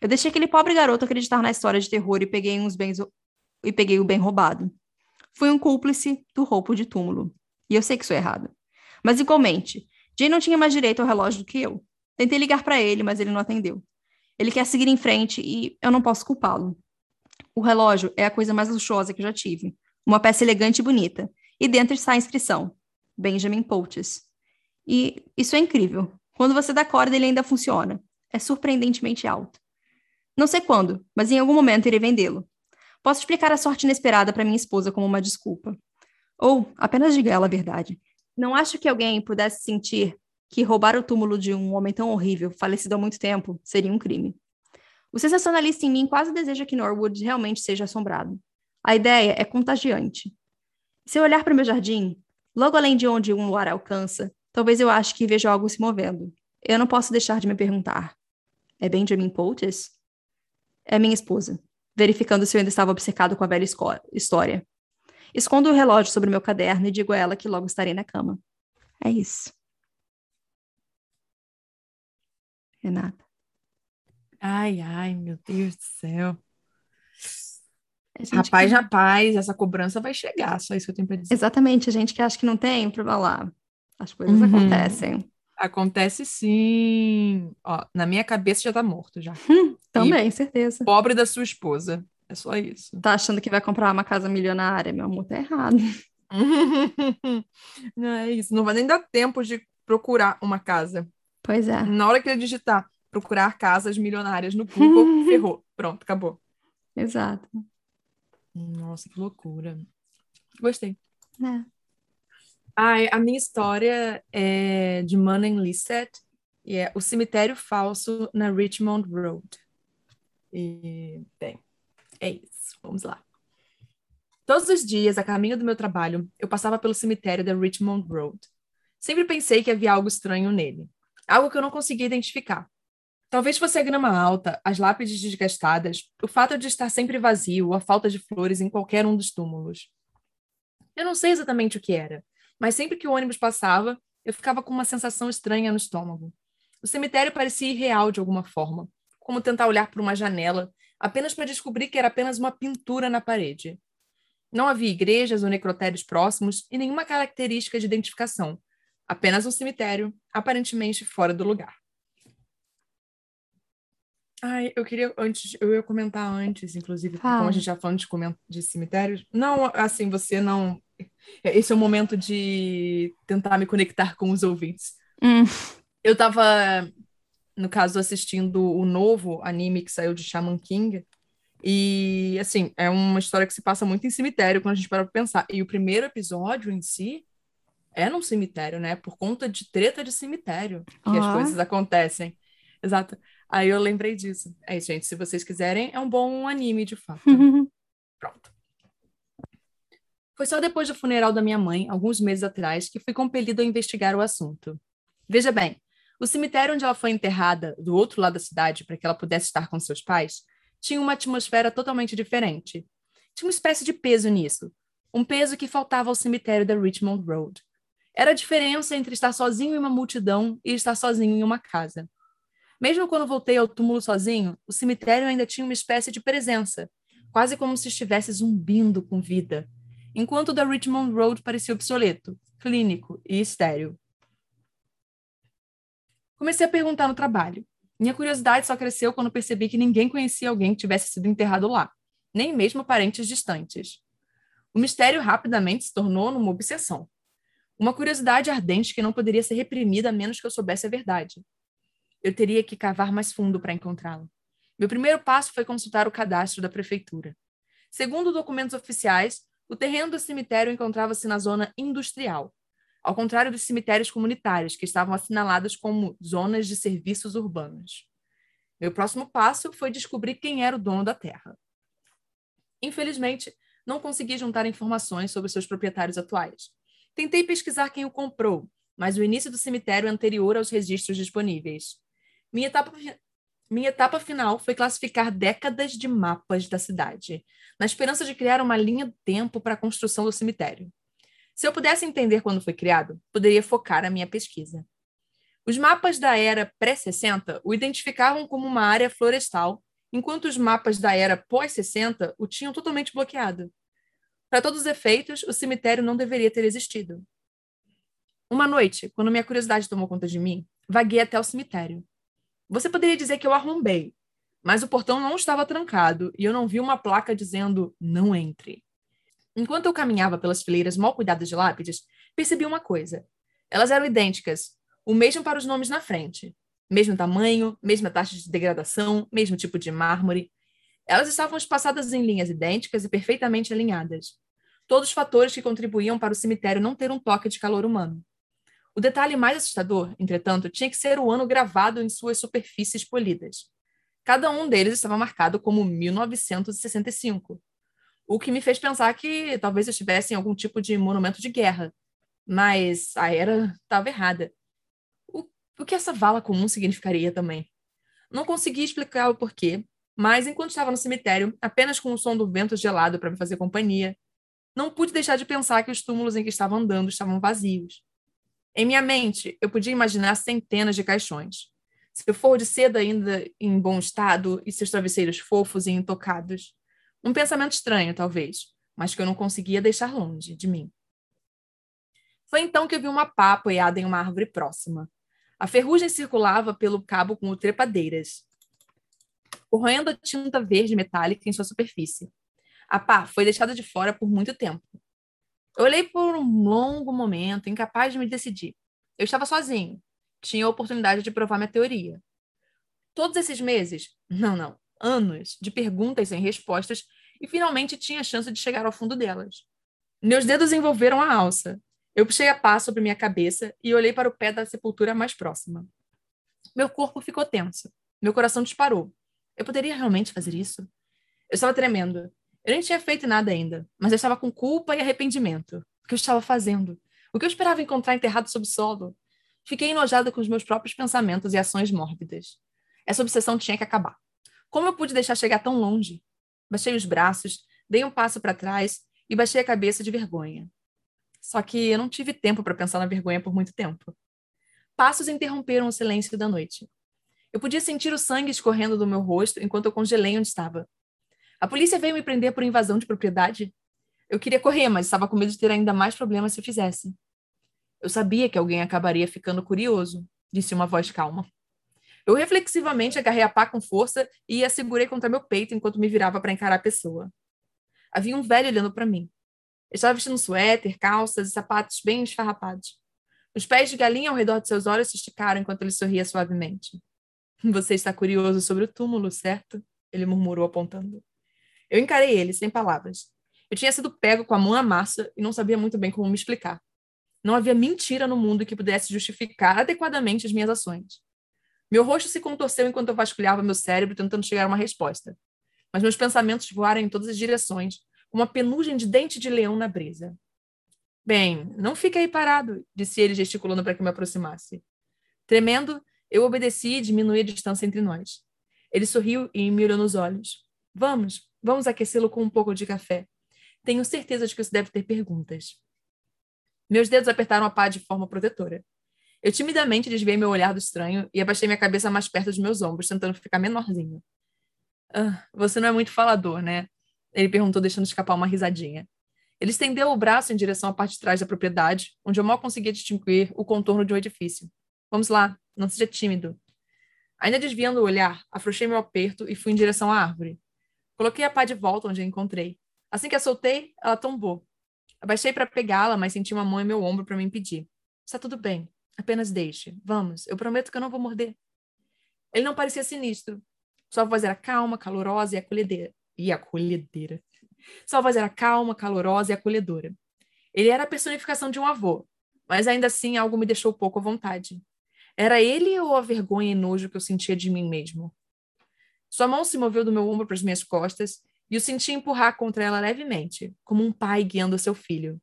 Eu deixei aquele pobre garoto acreditar na história de terror e peguei uns bens e peguei o bem roubado. Fui um cúmplice do roubo de túmulo. E eu sei que sou errado. Mas igualmente, Jay não tinha mais direito ao relógio do que eu. Tentei ligar para ele, mas ele não atendeu. Ele quer seguir em frente e eu não posso culpá-lo. O relógio é a coisa mais luxuosa que eu já tive. Uma peça elegante e bonita. E dentro está a inscrição: Benjamin Poultice. E isso é incrível. Quando você dá corda, ele ainda funciona. É surpreendentemente alto. Não sei quando, mas em algum momento irei vendê-lo. Posso explicar a sorte inesperada para minha esposa como uma desculpa. Ou apenas diga ela a verdade. Não acho que alguém pudesse sentir que roubar o túmulo de um homem tão horrível, falecido há muito tempo, seria um crime. O sensacionalista em mim quase deseja que Norwood realmente seja assombrado. A ideia é contagiante. Se eu olhar para o meu jardim, logo além de onde um luar alcança, talvez eu ache que vejo algo se movendo. Eu não posso deixar de me perguntar: é Benjamin Poultice? É minha esposa, verificando se eu ainda estava obcecado com a velha história. Escondo o relógio sobre meu caderno e digo a ela que logo estarei na cama. É isso. Renata. Ai, ai, meu Deus do céu. Rapaz, que... rapaz, essa cobrança vai chegar, só isso que eu tenho para dizer. Exatamente, a gente que acha que não tem, para lá. As coisas uhum. acontecem. Acontece sim. Ó, na minha cabeça já tá morto já. Também, e certeza. Pobre da sua esposa. É só isso. Tá achando que vai comprar uma casa milionária, meu amor, tá errado. não é isso. Não vai nem dar tempo de procurar uma casa. Pois é. Na hora que ele digitar procurar casas milionárias no Google, ferrou. Pronto, acabou. Exato. Nossa, que loucura. Gostei. É. Ai, a minha história é de Manon Lisset e é O Cemitério Falso na Richmond Road. E, bem, é isso. Vamos lá. Todos os dias, a caminho do meu trabalho, eu passava pelo cemitério da Richmond Road. Sempre pensei que havia algo estranho nele. Algo que eu não conseguia identificar. Talvez fosse a grama alta, as lápides desgastadas, o fato de estar sempre vazio, a falta de flores em qualquer um dos túmulos. Eu não sei exatamente o que era, mas sempre que o ônibus passava, eu ficava com uma sensação estranha no estômago. O cemitério parecia irreal de alguma forma, como tentar olhar por uma janela, apenas para descobrir que era apenas uma pintura na parede. Não havia igrejas ou necrotérios próximos e nenhuma característica de identificação, apenas um cemitério, aparentemente fora do lugar. Ai, eu queria antes, eu ia comentar antes, inclusive, Fala. como a gente já falando de, de cemitérios. Não, assim, você não esse é o momento de tentar me conectar com os ouvintes. Hum. Eu estava, no caso, assistindo o novo anime que saiu de Shaman King. E, assim, é uma história que se passa muito em cemitério quando a gente para pra pensar. E o primeiro episódio em si é num cemitério, né? Por conta de treta de cemitério que as coisas acontecem. Exato. Aí eu lembrei disso. É isso, gente. Se vocês quiserem, é um bom anime, de fato. Pronto. Foi só depois do funeral da minha mãe, alguns meses atrás, que fui compelido a investigar o assunto. Veja bem, o cemitério onde ela foi enterrada, do outro lado da cidade, para que ela pudesse estar com seus pais, tinha uma atmosfera totalmente diferente. Tinha uma espécie de peso nisso, um peso que faltava ao cemitério da Richmond Road. Era a diferença entre estar sozinho em uma multidão e estar sozinho em uma casa. Mesmo quando voltei ao túmulo sozinho, o cemitério ainda tinha uma espécie de presença, quase como se estivesse zumbindo com vida, enquanto o da Richmond Road parecia obsoleto, clínico e estéril. Comecei a perguntar no trabalho. Minha curiosidade só cresceu quando percebi que ninguém conhecia alguém que tivesse sido enterrado lá, nem mesmo parentes distantes. O mistério rapidamente se tornou numa obsessão. Uma curiosidade ardente que não poderia ser reprimida a menos que eu soubesse a verdade. Eu teria que cavar mais fundo para encontrá-lo. Meu primeiro passo foi consultar o cadastro da prefeitura. Segundo documentos oficiais, o terreno do cemitério encontrava-se na zona industrial, ao contrário dos cemitérios comunitários, que estavam assinalados como zonas de serviços urbanos. Meu próximo passo foi descobrir quem era o dono da terra. Infelizmente, não consegui juntar informações sobre seus proprietários atuais. Tentei pesquisar quem o comprou, mas o início do cemitério é anterior aos registros disponíveis. Minha etapa, Minha etapa final foi classificar décadas de mapas da cidade, na esperança de criar uma linha do tempo para a construção do cemitério. Se eu pudesse entender quando foi criado, poderia focar a minha pesquisa. Os mapas da era pré-60 o identificavam como uma área florestal, enquanto os mapas da era pós-60 o tinham totalmente bloqueado. Para todos os efeitos, o cemitério não deveria ter existido. Uma noite, quando minha curiosidade tomou conta de mim, vaguei até o cemitério. Você poderia dizer que eu arrombei, mas o portão não estava trancado e eu não vi uma placa dizendo não entre. Enquanto eu caminhava pelas fileiras mal cuidadas de lápides, percebi uma coisa. Elas eram idênticas, o mesmo para os nomes na frente. Mesmo tamanho, mesma taxa de degradação, mesmo tipo de mármore. Elas estavam espaçadas em linhas idênticas e perfeitamente alinhadas. Todos os fatores que contribuíam para o cemitério não ter um toque de calor humano. O detalhe mais assustador, entretanto, tinha que ser o ano gravado em suas superfícies polidas. Cada um deles estava marcado como 1965, o que me fez pensar que talvez estivesse em algum tipo de monumento de guerra. Mas a era estava errada. O, o que essa vala comum significaria também? Não consegui explicar o porquê, mas enquanto estava no cemitério, apenas com o som do vento gelado para me fazer companhia, não pude deixar de pensar que os túmulos em que estava andando estavam vazios. Em minha mente, eu podia imaginar centenas de caixões. Se eu for de seda ainda em bom estado e seus travesseiros fofos e intocados. Um pensamento estranho, talvez, mas que eu não conseguia deixar longe de mim. Foi então que eu vi uma pá apoiada em uma árvore próxima. A ferrugem circulava pelo cabo com trepadeiras, corroendo a tinta verde metálica em sua superfície. A pá foi deixada de fora por muito tempo, eu olhei por um longo momento, incapaz de me decidir. Eu estava sozinho. Tinha a oportunidade de provar minha teoria. Todos esses meses, não, não, anos de perguntas sem respostas, e finalmente tinha a chance de chegar ao fundo delas. Meus dedos envolveram a alça. Eu puxei a pá sobre minha cabeça e olhei para o pé da sepultura mais próxima. Meu corpo ficou tenso. Meu coração disparou. Eu poderia realmente fazer isso? Eu estava tremendo. Eu nem tinha feito nada ainda, mas eu estava com culpa e arrependimento. O que eu estava fazendo? O que eu esperava encontrar enterrado sob o solo? Fiquei enojada com os meus próprios pensamentos e ações mórbidas. Essa obsessão tinha que acabar. Como eu pude deixar chegar tão longe? Baixei os braços, dei um passo para trás e baixei a cabeça de vergonha. Só que eu não tive tempo para pensar na vergonha por muito tempo. Passos interromperam o silêncio da noite. Eu podia sentir o sangue escorrendo do meu rosto enquanto eu congelei onde estava. A polícia veio me prender por invasão de propriedade. Eu queria correr, mas estava com medo de ter ainda mais problemas se eu fizesse. Eu sabia que alguém acabaria ficando curioso, disse uma voz calma. Eu reflexivamente agarrei a pá com força e a segurei contra meu peito enquanto me virava para encarar a pessoa. Havia um velho olhando para mim. Ele estava vestindo suéter, calças e sapatos bem esfarrapados. Os pés de galinha ao redor de seus olhos se esticaram enquanto ele sorria suavemente. Você está curioso sobre o túmulo, certo? Ele murmurou apontando. Eu encarei ele, sem palavras. Eu tinha sido pego com a mão na massa e não sabia muito bem como me explicar. Não havia mentira no mundo que pudesse justificar adequadamente as minhas ações. Meu rosto se contorceu enquanto eu vasculhava meu cérebro tentando chegar a uma resposta. Mas meus pensamentos voaram em todas as direções, como uma penugem de dente de leão na brisa. Bem, não fique aí parado, disse ele, gesticulando para que me aproximasse. Tremendo, eu obedeci e diminui a distância entre nós. Ele sorriu e me olhou nos olhos. Vamos, Vamos aquecê-lo com um pouco de café. Tenho certeza de que você deve ter perguntas. Meus dedos apertaram a pá de forma protetora. Eu timidamente desviei meu olhar do estranho e abaixei minha cabeça mais perto dos meus ombros, tentando ficar menorzinho. Ah, você não é muito falador, né? Ele perguntou, deixando escapar uma risadinha. Ele estendeu o braço em direção à parte de trás da propriedade, onde eu mal conseguia distinguir o contorno de um edifício. Vamos lá, não seja tímido. Ainda desviando o olhar, afrouxei meu aperto e fui em direção à árvore. Coloquei a pá de volta onde a encontrei. Assim que a soltei, ela tombou. Abaixei para pegá-la, mas senti uma mão em meu ombro para me impedir. Está tudo bem. Apenas deixe. Vamos. Eu prometo que eu não vou morder. Ele não parecia sinistro. Sua voz era calma, calorosa e acolhedeira. E acolhedeira. Sua voz era calma, calorosa e acolhedora. Ele era a personificação de um avô, mas ainda assim algo me deixou pouco à vontade. Era ele ou a vergonha e nojo que eu sentia de mim mesmo? Sua mão se moveu do meu ombro para as minhas costas e o senti empurrar contra ela levemente, como um pai guiando seu filho.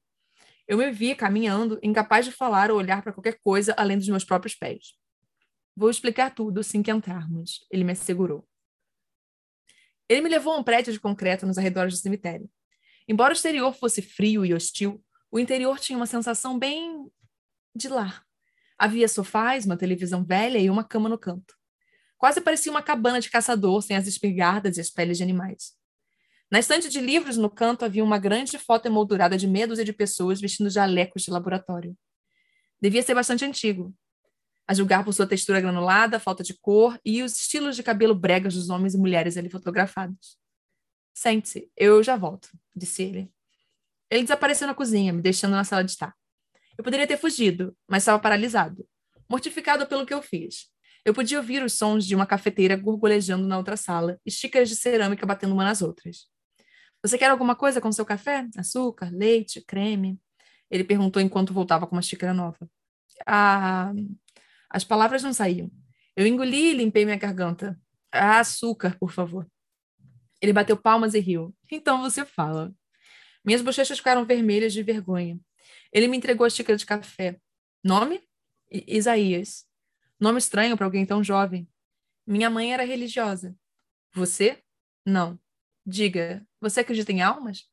Eu me via caminhando, incapaz de falar ou olhar para qualquer coisa além dos meus próprios pés. Vou explicar tudo assim que entrarmos, ele me assegurou. Ele me levou a um prédio de concreto nos arredores do cemitério. Embora o exterior fosse frio e hostil, o interior tinha uma sensação bem de lar. Havia sofás, uma televisão velha e uma cama no canto. Quase parecia uma cabana de caçador, sem as espingardas e as peles de animais. Na estante de livros, no canto, havia uma grande foto emoldurada de medos e de pessoas vestindo jalecos de laboratório. Devia ser bastante antigo, a julgar por sua textura granulada, falta de cor e os estilos de cabelo bregas dos homens e mulheres ali fotografados. Sente-se, eu já volto, disse ele. Ele desapareceu na cozinha, me deixando na sala de estar. Eu poderia ter fugido, mas estava paralisado, mortificado pelo que eu fiz. Eu podia ouvir os sons de uma cafeteira gorgolejando na outra sala e xícaras de cerâmica batendo uma nas outras. Você quer alguma coisa com seu café? Açúcar, leite, creme? Ele perguntou enquanto voltava com uma xícara nova. Ah, as palavras não saíam. Eu engoli e limpei minha garganta. Ah, açúcar, por favor. Ele bateu palmas e riu. Então você fala. Minhas bochechas ficaram vermelhas de vergonha. Ele me entregou a xícara de café. Nome? Isaías. Nome estranho para alguém tão jovem. Minha mãe era religiosa. Você? Não. Diga, você acredita em almas?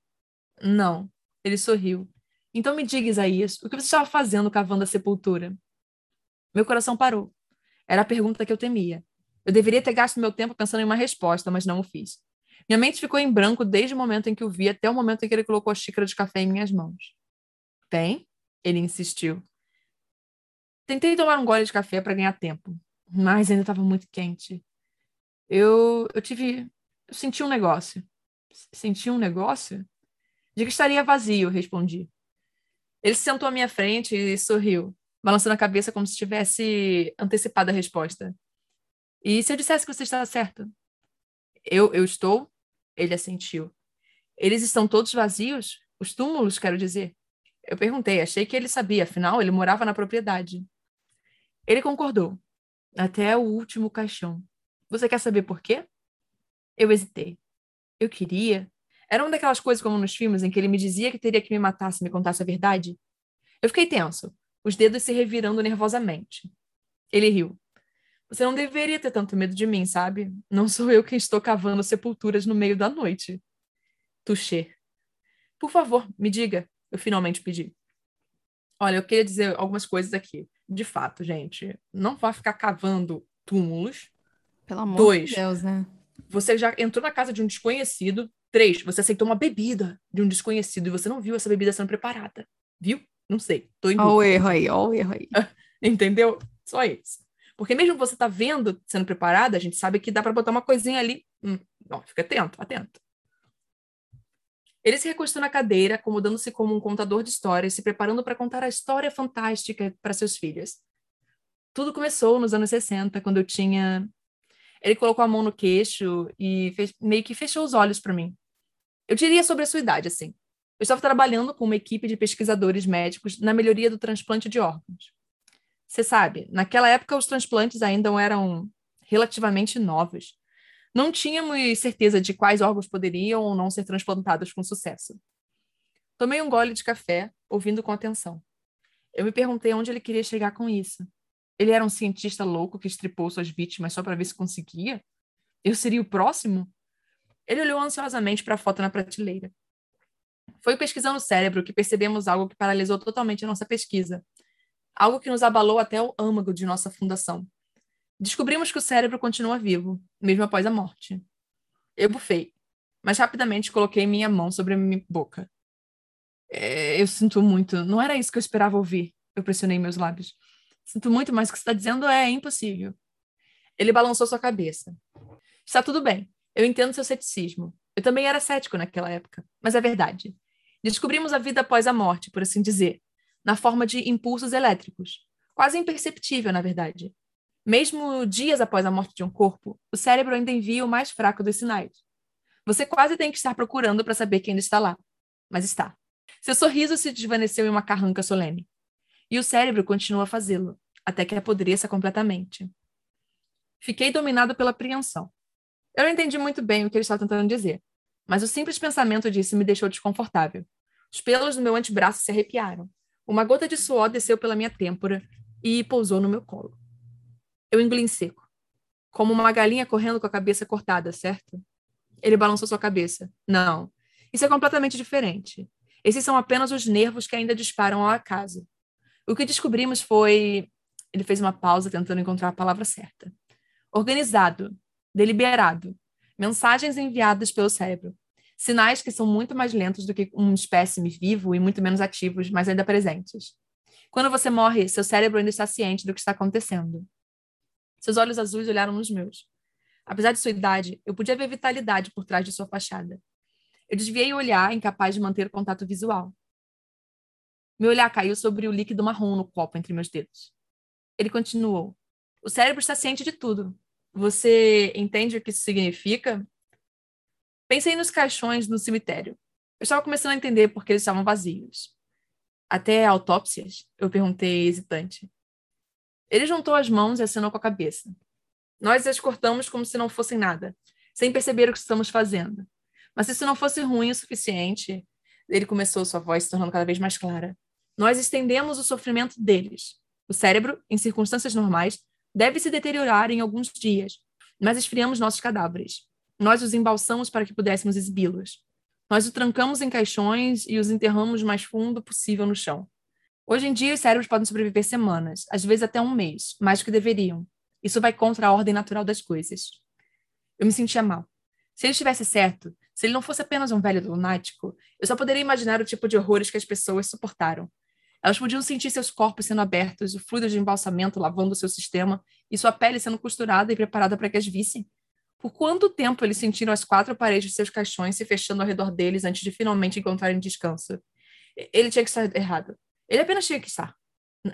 Não. Ele sorriu. Então me diga, Isaías, o que você estava fazendo cavando a sepultura? Meu coração parou. Era a pergunta que eu temia. Eu deveria ter gasto meu tempo pensando em uma resposta, mas não o fiz. Minha mente ficou em branco desde o momento em que o vi até o momento em que ele colocou a xícara de café em minhas mãos. Bem, ele insistiu. Tentei tomar um gole de café para ganhar tempo, mas ainda estava muito quente. Eu, eu tive. Eu senti um negócio. Senti um negócio? De que estaria vazio, respondi. Ele se sentou à minha frente e sorriu balançando a cabeça como se tivesse antecipado a resposta. E se eu dissesse que você estava certa? Eu, eu estou? Ele assentiu. Eles estão todos vazios? Os túmulos, quero dizer. Eu perguntei, achei que ele sabia, afinal, ele morava na propriedade. Ele concordou. Até o último caixão. Você quer saber por quê? Eu hesitei. Eu queria. Era uma daquelas coisas como nos filmes em que ele me dizia que teria que me matar se me contasse a verdade. Eu fiquei tenso os dedos se revirando nervosamente. Ele riu. Você não deveria ter tanto medo de mim, sabe? Não sou eu quem estou cavando sepulturas no meio da noite. Touché. Por favor, me diga, eu finalmente pedi. Olha, eu queria dizer algumas coisas aqui. De fato, gente, não vá ficar cavando túmulos. Pelo amor Dois, de Deus, né? Você já entrou na casa de um desconhecido. Três, você aceitou uma bebida de um desconhecido e você não viu essa bebida sendo preparada. Viu? Não sei. Tô em Olha o erro aí, olha o erro aí. Entendeu? Só isso. Porque mesmo você tá vendo, sendo preparada, a gente sabe que dá para botar uma coisinha ali. Hum, não, fica atento, atento. Ele se recostou na cadeira, acomodando-se como um contador de histórias, se preparando para contar a história fantástica para seus filhos. Tudo começou nos anos 60, quando eu tinha. Ele colocou a mão no queixo e fez... meio que fechou os olhos para mim. Eu diria sobre a sua idade, assim. Eu estava trabalhando com uma equipe de pesquisadores médicos na melhoria do transplante de órgãos. Você sabe, naquela época os transplantes ainda eram relativamente novos. Não tínhamos certeza de quais órgãos poderiam ou não ser transplantados com sucesso. Tomei um gole de café, ouvindo com atenção. Eu me perguntei onde ele queria chegar com isso. Ele era um cientista louco que estripou suas vítimas só para ver se conseguia? Eu seria o próximo? Ele olhou ansiosamente para a foto na prateleira. Foi pesquisando o cérebro que percebemos algo que paralisou totalmente a nossa pesquisa. Algo que nos abalou até o âmago de nossa fundação. Descobrimos que o cérebro continua vivo, mesmo após a morte. Eu bufei, mas rapidamente coloquei minha mão sobre a minha boca. É, eu sinto muito. Não era isso que eu esperava ouvir. Eu pressionei meus lábios. Sinto muito, mas o que você está dizendo é impossível. Ele balançou sua cabeça. Está tudo bem. Eu entendo seu ceticismo. Eu também era cético naquela época, mas é verdade. Descobrimos a vida após a morte, por assim dizer, na forma de impulsos elétricos, quase imperceptível, na verdade. Mesmo dias após a morte de um corpo, o cérebro ainda envia o mais fraco dos sinais. Você quase tem que estar procurando para saber quem ainda está lá, mas está. Seu sorriso se desvaneceu em uma carranca solene. E o cérebro continua a fazê-lo, até que apodreça completamente. Fiquei dominado pela apreensão. Eu não entendi muito bem o que ele estava tentando dizer, mas o simples pensamento disso me deixou desconfortável. Os pelos do meu antebraço se arrepiaram. Uma gota de suor desceu pela minha têmpora e pousou no meu colo. Eu engoli em seco. Como uma galinha correndo com a cabeça cortada, certo? Ele balançou sua cabeça. Não. Isso é completamente diferente. Esses são apenas os nervos que ainda disparam ao acaso. O que descobrimos foi. Ele fez uma pausa tentando encontrar a palavra certa. Organizado, deliberado, mensagens enviadas pelo cérebro. Sinais que são muito mais lentos do que um espécime vivo e muito menos ativos, mas ainda presentes. Quando você morre, seu cérebro ainda está ciente do que está acontecendo. Seus olhos azuis olharam nos meus. Apesar de sua idade, eu podia ver vitalidade por trás de sua fachada. Eu desviei o olhar, incapaz de manter o contato visual. Meu olhar caiu sobre o líquido marrom no copo entre meus dedos. Ele continuou. O cérebro está ciente de tudo. Você entende o que isso significa? Pensei nos caixões no cemitério. Eu estava começando a entender por que eles estavam vazios. Até autópsias? Eu perguntei hesitante. Ele juntou as mãos e acenou com a cabeça. Nós as cortamos como se não fossem nada, sem perceber o que estamos fazendo. Mas se isso não fosse ruim o suficiente, ele começou sua voz se tornando cada vez mais clara. Nós estendemos o sofrimento deles. O cérebro, em circunstâncias normais, deve se deteriorar em alguns dias, mas esfriamos nossos cadáveres. Nós os embalsamos para que pudéssemos exibi-los. Nós os trancamos em caixões e os enterramos o mais fundo possível no chão. Hoje em dia, os cérebros podem sobreviver semanas, às vezes até um mês, mais do que deveriam. Isso vai contra a ordem natural das coisas. Eu me sentia mal. Se ele estivesse certo, se ele não fosse apenas um velho lunático, eu só poderia imaginar o tipo de horrores que as pessoas suportaram. Elas podiam sentir seus corpos sendo abertos, o fluido de embalsamento lavando seu sistema e sua pele sendo costurada e preparada para que as vissem. Por quanto tempo eles sentiram as quatro paredes de seus caixões se fechando ao redor deles antes de finalmente encontrarem descanso? Ele tinha que estar errado. Ele apenas tinha que estar.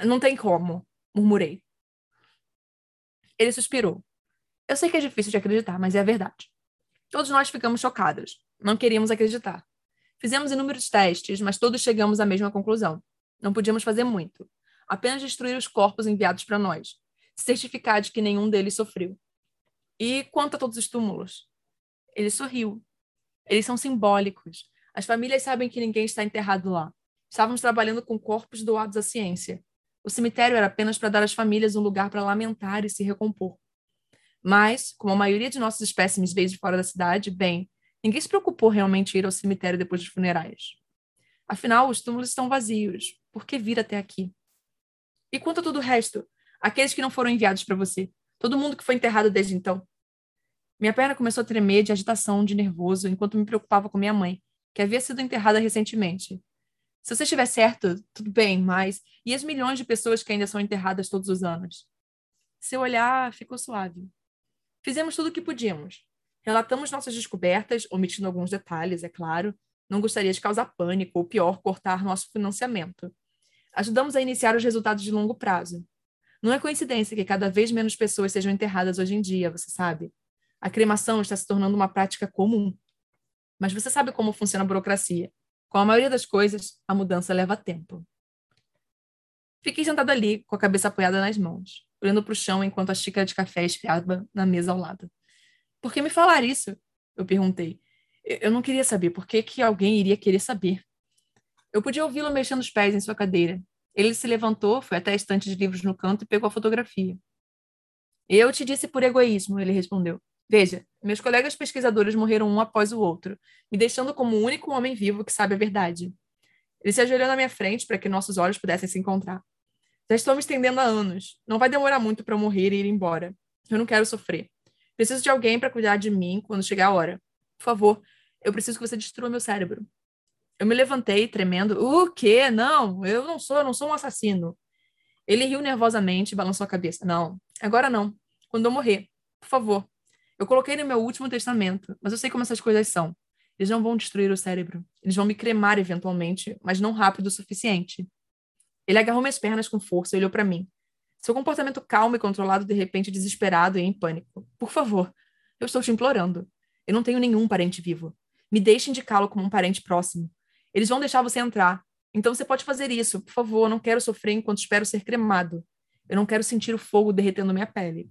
Não tem como, murmurei. Ele suspirou. Eu sei que é difícil de acreditar, mas é a verdade. Todos nós ficamos chocados. Não queríamos acreditar. Fizemos inúmeros testes, mas todos chegamos à mesma conclusão. Não podíamos fazer muito. Apenas destruir os corpos enviados para nós. Certificar de que nenhum deles sofreu. E quanto a todos os túmulos? Ele sorriu. Eles são simbólicos. As famílias sabem que ninguém está enterrado lá. Estávamos trabalhando com corpos doados à ciência. O cemitério era apenas para dar às famílias um lugar para lamentar e se recompor. Mas, como a maioria de nossos espécimes veio de fora da cidade, bem, ninguém se preocupou realmente em ir ao cemitério depois dos funerais. Afinal, os túmulos estão vazios. Por que vir até aqui? E quanto a todo o resto? Aqueles que não foram enviados para você? Todo mundo que foi enterrado desde então? Minha perna começou a tremer de agitação, de nervoso, enquanto me preocupava com minha mãe, que havia sido enterrada recentemente. Se você estiver certo, tudo bem, mas e as milhões de pessoas que ainda são enterradas todos os anos? Seu olhar ficou suave. Fizemos tudo o que podíamos. Relatamos nossas descobertas, omitindo alguns detalhes, é claro. Não gostaria de causar pânico ou, pior, cortar nosso financiamento. Ajudamos a iniciar os resultados de longo prazo. Não é coincidência que cada vez menos pessoas sejam enterradas hoje em dia, você sabe. A cremação está se tornando uma prática comum. Mas você sabe como funciona a burocracia. Com a maioria das coisas, a mudança leva tempo. Fiquei sentada ali, com a cabeça apoiada nas mãos, olhando para o chão enquanto a xícara de café esfriava na mesa ao lado. Por que me falar isso? Eu perguntei. Eu não queria saber. Por que, que alguém iria querer saber? Eu podia ouvi-lo mexendo os pés em sua cadeira. Ele se levantou, foi até a estante de livros no canto e pegou a fotografia. Eu te disse por egoísmo, ele respondeu. Veja, meus colegas pesquisadores morreram um após o outro, me deixando como o único homem vivo que sabe a verdade. Ele se ajoelhou na minha frente para que nossos olhos pudessem se encontrar. Já estou me estendendo há anos. Não vai demorar muito para eu morrer e ir embora. Eu não quero sofrer. Preciso de alguém para cuidar de mim quando chegar a hora. Por favor, eu preciso que você destrua meu cérebro. Eu me levantei, tremendo. O quê? Não, eu não sou, eu não sou um assassino. Ele riu nervosamente e balançou a cabeça. Não, agora não. Quando eu morrer, por favor, eu coloquei no meu último testamento, mas eu sei como essas coisas são. Eles não vão destruir o cérebro. Eles vão me cremar eventualmente, mas não rápido o suficiente. Ele agarrou minhas pernas com força e olhou para mim. Seu comportamento calmo e controlado, de repente desesperado e em pânico. Por favor, eu estou te implorando. Eu não tenho nenhum parente vivo. Me deixe indicá-lo como um parente próximo. Eles vão deixar você entrar. Então você pode fazer isso. Por favor, eu não quero sofrer enquanto espero ser cremado. Eu não quero sentir o fogo derretendo minha pele.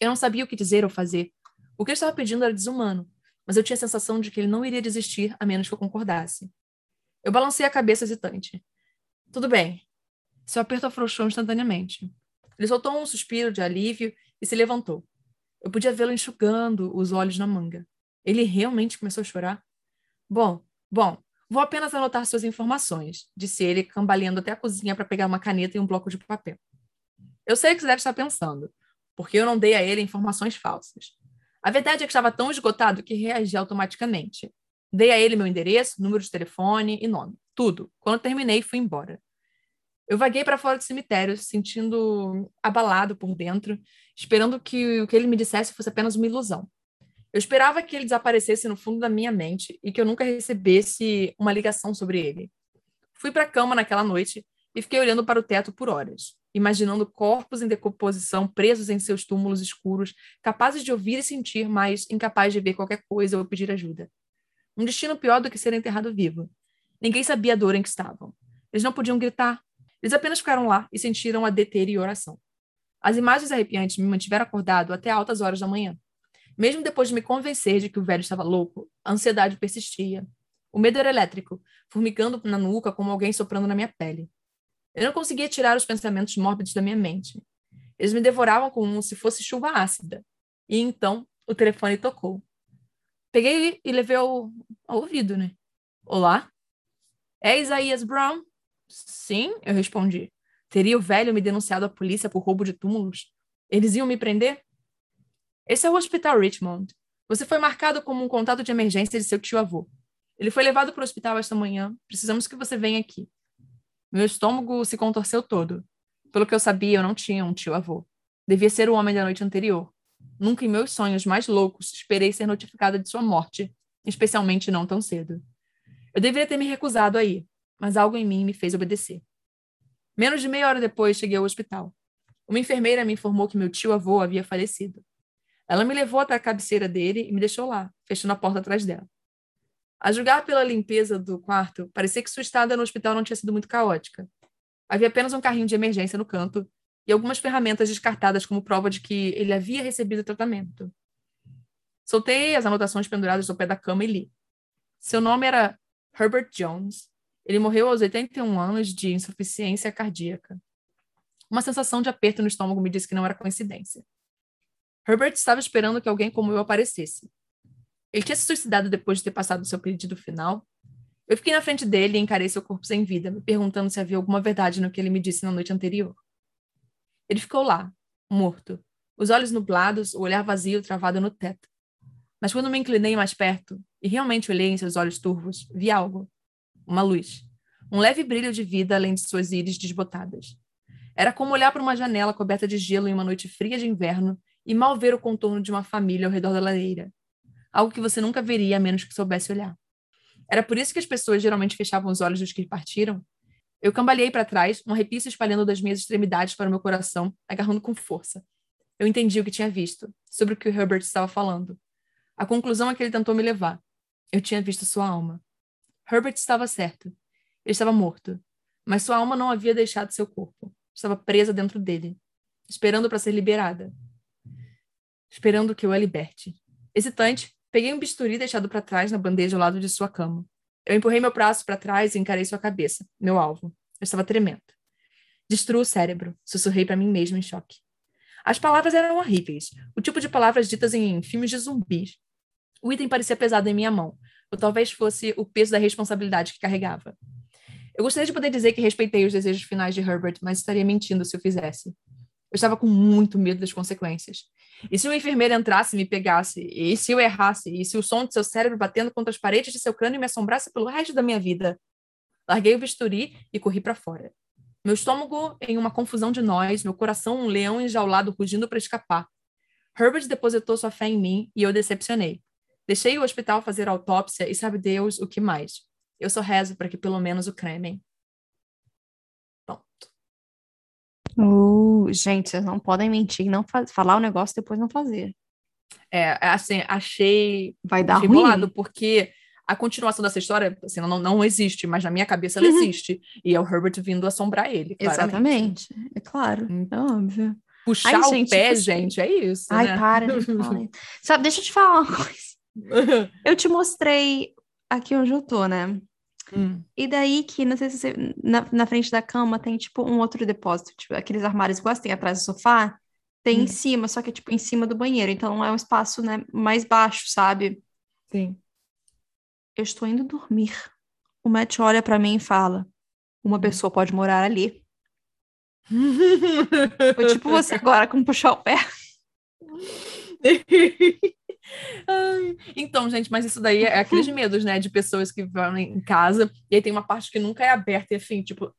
Eu não sabia o que dizer ou fazer. O que ele estava pedindo era desumano, mas eu tinha a sensação de que ele não iria desistir a menos que eu concordasse. Eu balancei a cabeça hesitante. Tudo bem. Seu aperto afrouxou instantaneamente. Ele soltou um suspiro de alívio e se levantou. Eu podia vê-lo enxugando os olhos na manga. Ele realmente começou a chorar? Bom, bom, vou apenas anotar suas informações, disse ele, cambaleando até a cozinha para pegar uma caneta e um bloco de papel. Eu sei o que você deve estar pensando, porque eu não dei a ele informações falsas. A verdade é que estava tão esgotado que reagi automaticamente. Dei a ele meu endereço, número de telefone e nome. Tudo. Quando terminei, fui embora. Eu vaguei para fora do cemitério, sentindo abalado por dentro, esperando que o que ele me dissesse fosse apenas uma ilusão. Eu esperava que ele desaparecesse no fundo da minha mente e que eu nunca recebesse uma ligação sobre ele. Fui para a cama naquela noite e fiquei olhando para o teto por horas, imaginando corpos em decomposição presos em seus túmulos escuros, capazes de ouvir e sentir, mas incapazes de ver qualquer coisa ou pedir ajuda. Um destino pior do que ser enterrado vivo. Ninguém sabia a dor em que estavam. Eles não podiam gritar. Eles apenas ficaram lá e sentiram a deterioração. As imagens arrepiantes me mantiveram acordado até altas horas da manhã. Mesmo depois de me convencer de que o velho estava louco, a ansiedade persistia. O medo era elétrico, formigando na nuca como alguém soprando na minha pele. Eu não conseguia tirar os pensamentos mórbidos da minha mente. Eles me devoravam como se fosse chuva ácida. E então o telefone tocou. Peguei e levei ao, ao ouvido, né? Olá? É Isaías Brown? Sim, eu respondi. Teria o velho me denunciado à polícia por roubo de túmulos? Eles iam me prender? Esse é o Hospital Richmond. Você foi marcado como um contato de emergência de seu tio-avô. Ele foi levado para o hospital esta manhã. Precisamos que você venha aqui. Meu estômago se contorceu todo. Pelo que eu sabia, eu não tinha um tio-avô. Devia ser o homem da noite anterior. Nunca em meus sonhos mais loucos esperei ser notificada de sua morte, especialmente não tão cedo. Eu deveria ter me recusado a ir, mas algo em mim me fez obedecer. Menos de meia hora depois, cheguei ao hospital. Uma enfermeira me informou que meu tio-avô havia falecido. Ela me levou até a cabeceira dele e me deixou lá, fechando a porta atrás dela. A julgar pela limpeza do quarto, parecia que sua estada no hospital não tinha sido muito caótica. Havia apenas um carrinho de emergência no canto e algumas ferramentas descartadas como prova de que ele havia recebido tratamento. Soltei as anotações penduradas ao pé da cama e li. Seu nome era Herbert Jones. Ele morreu aos 81 anos de insuficiência cardíaca. Uma sensação de aperto no estômago me disse que não era coincidência. Herbert estava esperando que alguém como eu aparecesse. Ele tinha se suicidado depois de ter passado seu pedido final. Eu fiquei na frente dele e encarei seu corpo sem vida, me perguntando se havia alguma verdade no que ele me disse na noite anterior. Ele ficou lá, morto, os olhos nublados, o olhar vazio travado no teto. Mas quando me inclinei mais perto e realmente olhei em seus olhos turvos, vi algo. Uma luz. Um leve brilho de vida além de suas íris desbotadas. Era como olhar para uma janela coberta de gelo em uma noite fria de inverno e mal ver o contorno de uma família ao redor da lareira. Algo que você nunca veria a menos que soubesse olhar. Era por isso que as pessoas geralmente fechavam os olhos dos que partiram. Eu cambaleei para trás, um arrepio se espalhando das minhas extremidades para o meu coração, agarrando com força. Eu entendi o que tinha visto, sobre o que o Herbert estava falando. A conclusão é que ele tentou me levar. Eu tinha visto sua alma. Herbert estava certo. Ele estava morto. Mas sua alma não havia deixado seu corpo. Estava presa dentro dele, esperando para ser liberada esperando que eu a liberte. Hesitante, peguei um bisturi deixado para trás na bandeja ao lado de sua cama. Eu empurrei meu braço para trás e encarei sua cabeça, meu alvo. Eu estava tremendo. Destruo o cérebro, sussurrei para mim mesmo em choque. As palavras eram horríveis, o tipo de palavras ditas em filmes de zumbis. O item parecia pesado em minha mão, ou talvez fosse o peso da responsabilidade que carregava. Eu gostaria de poder dizer que respeitei os desejos finais de Herbert, mas estaria mentindo se eu fizesse. Eu estava com muito medo das consequências. E se uma enfermeira entrasse e me pegasse? E se eu errasse? E se o som de seu cérebro batendo contra as paredes de seu crânio me assombrasse pelo resto da minha vida? Larguei o bisturi e corri para fora. Meu estômago em uma confusão de nós, meu coração um leão enjaulado rugindo para escapar. Herbert depositou sua fé em mim e eu decepcionei. Deixei o hospital fazer autópsia e sabe Deus o que mais. Eu só rezo para que pelo menos o cremem. Uh, gente, vocês não podem mentir, não falar o negócio e depois não fazer. É, assim, achei. Vai dar ruim. Bolado, porque a continuação dessa história, assim, não, não existe, mas na minha cabeça ela uhum. existe. E é o Herbert vindo assombrar ele. Claramente. Exatamente, é claro, hum. é óbvio. Puxar Ai, o gente, pé, tipo... gente, é isso. Ai, né? para, Sabe, deixa eu te falar uma coisa. eu te mostrei aqui onde eu tô, né? Hum. E daí que, não sei se você, na, na frente da cama tem, tipo, um outro depósito. Tipo, aqueles armários iguais tem atrás do sofá, tem Hum. em cima, só que é, tipo, em cima do banheiro. Então é um espaço, né, mais baixo, sabe? Sim. Eu estou indo dormir. O Matt olha pra mim e fala: Uma Hum. pessoa pode morar ali. Foi tipo você agora com puxar o pé. Ai, Então, gente, mas isso daí é aqueles medos, né? De pessoas que vão em casa e aí tem uma parte que nunca é aberta e assim, tipo,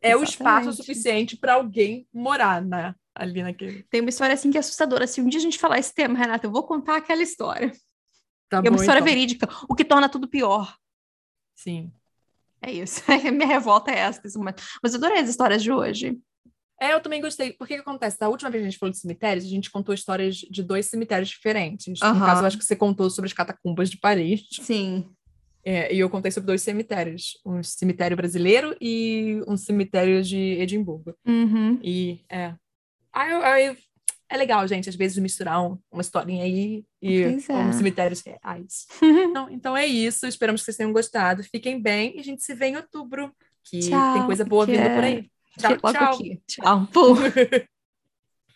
é o espaço Exatamente. suficiente para alguém morar, né? Ali naquele. Tem uma história assim que é assustadora. Se um dia a gente falar esse tema, Renata, eu vou contar aquela história. Tá é uma bom, história então. verídica, o que torna tudo pior. Sim. É isso. Minha revolta é essa nesse momento. Mas eu adorei as histórias de hoje. É, eu também gostei. Porque que acontece? Da última vez que a gente falou de cemitérios, a gente contou histórias de dois cemitérios diferentes. No Aham. caso, eu acho que você contou sobre as catacumbas de Paris. Sim. É, e eu contei sobre dois cemitérios. Um cemitério brasileiro e um cemitério de Edimburgo. Uhum. E é. Aí, é legal, gente, às vezes misturar um- uma historinha aí e Pois é. com cemitérios reais. Então, então é isso. Esperamos que vocês tenham gostado. Fiquem bem e a gente se vê em outubro. Que Tchau, tem coisa boa vindo por aí. Tchau, Logo tchau. aqui. Tchau. Pô.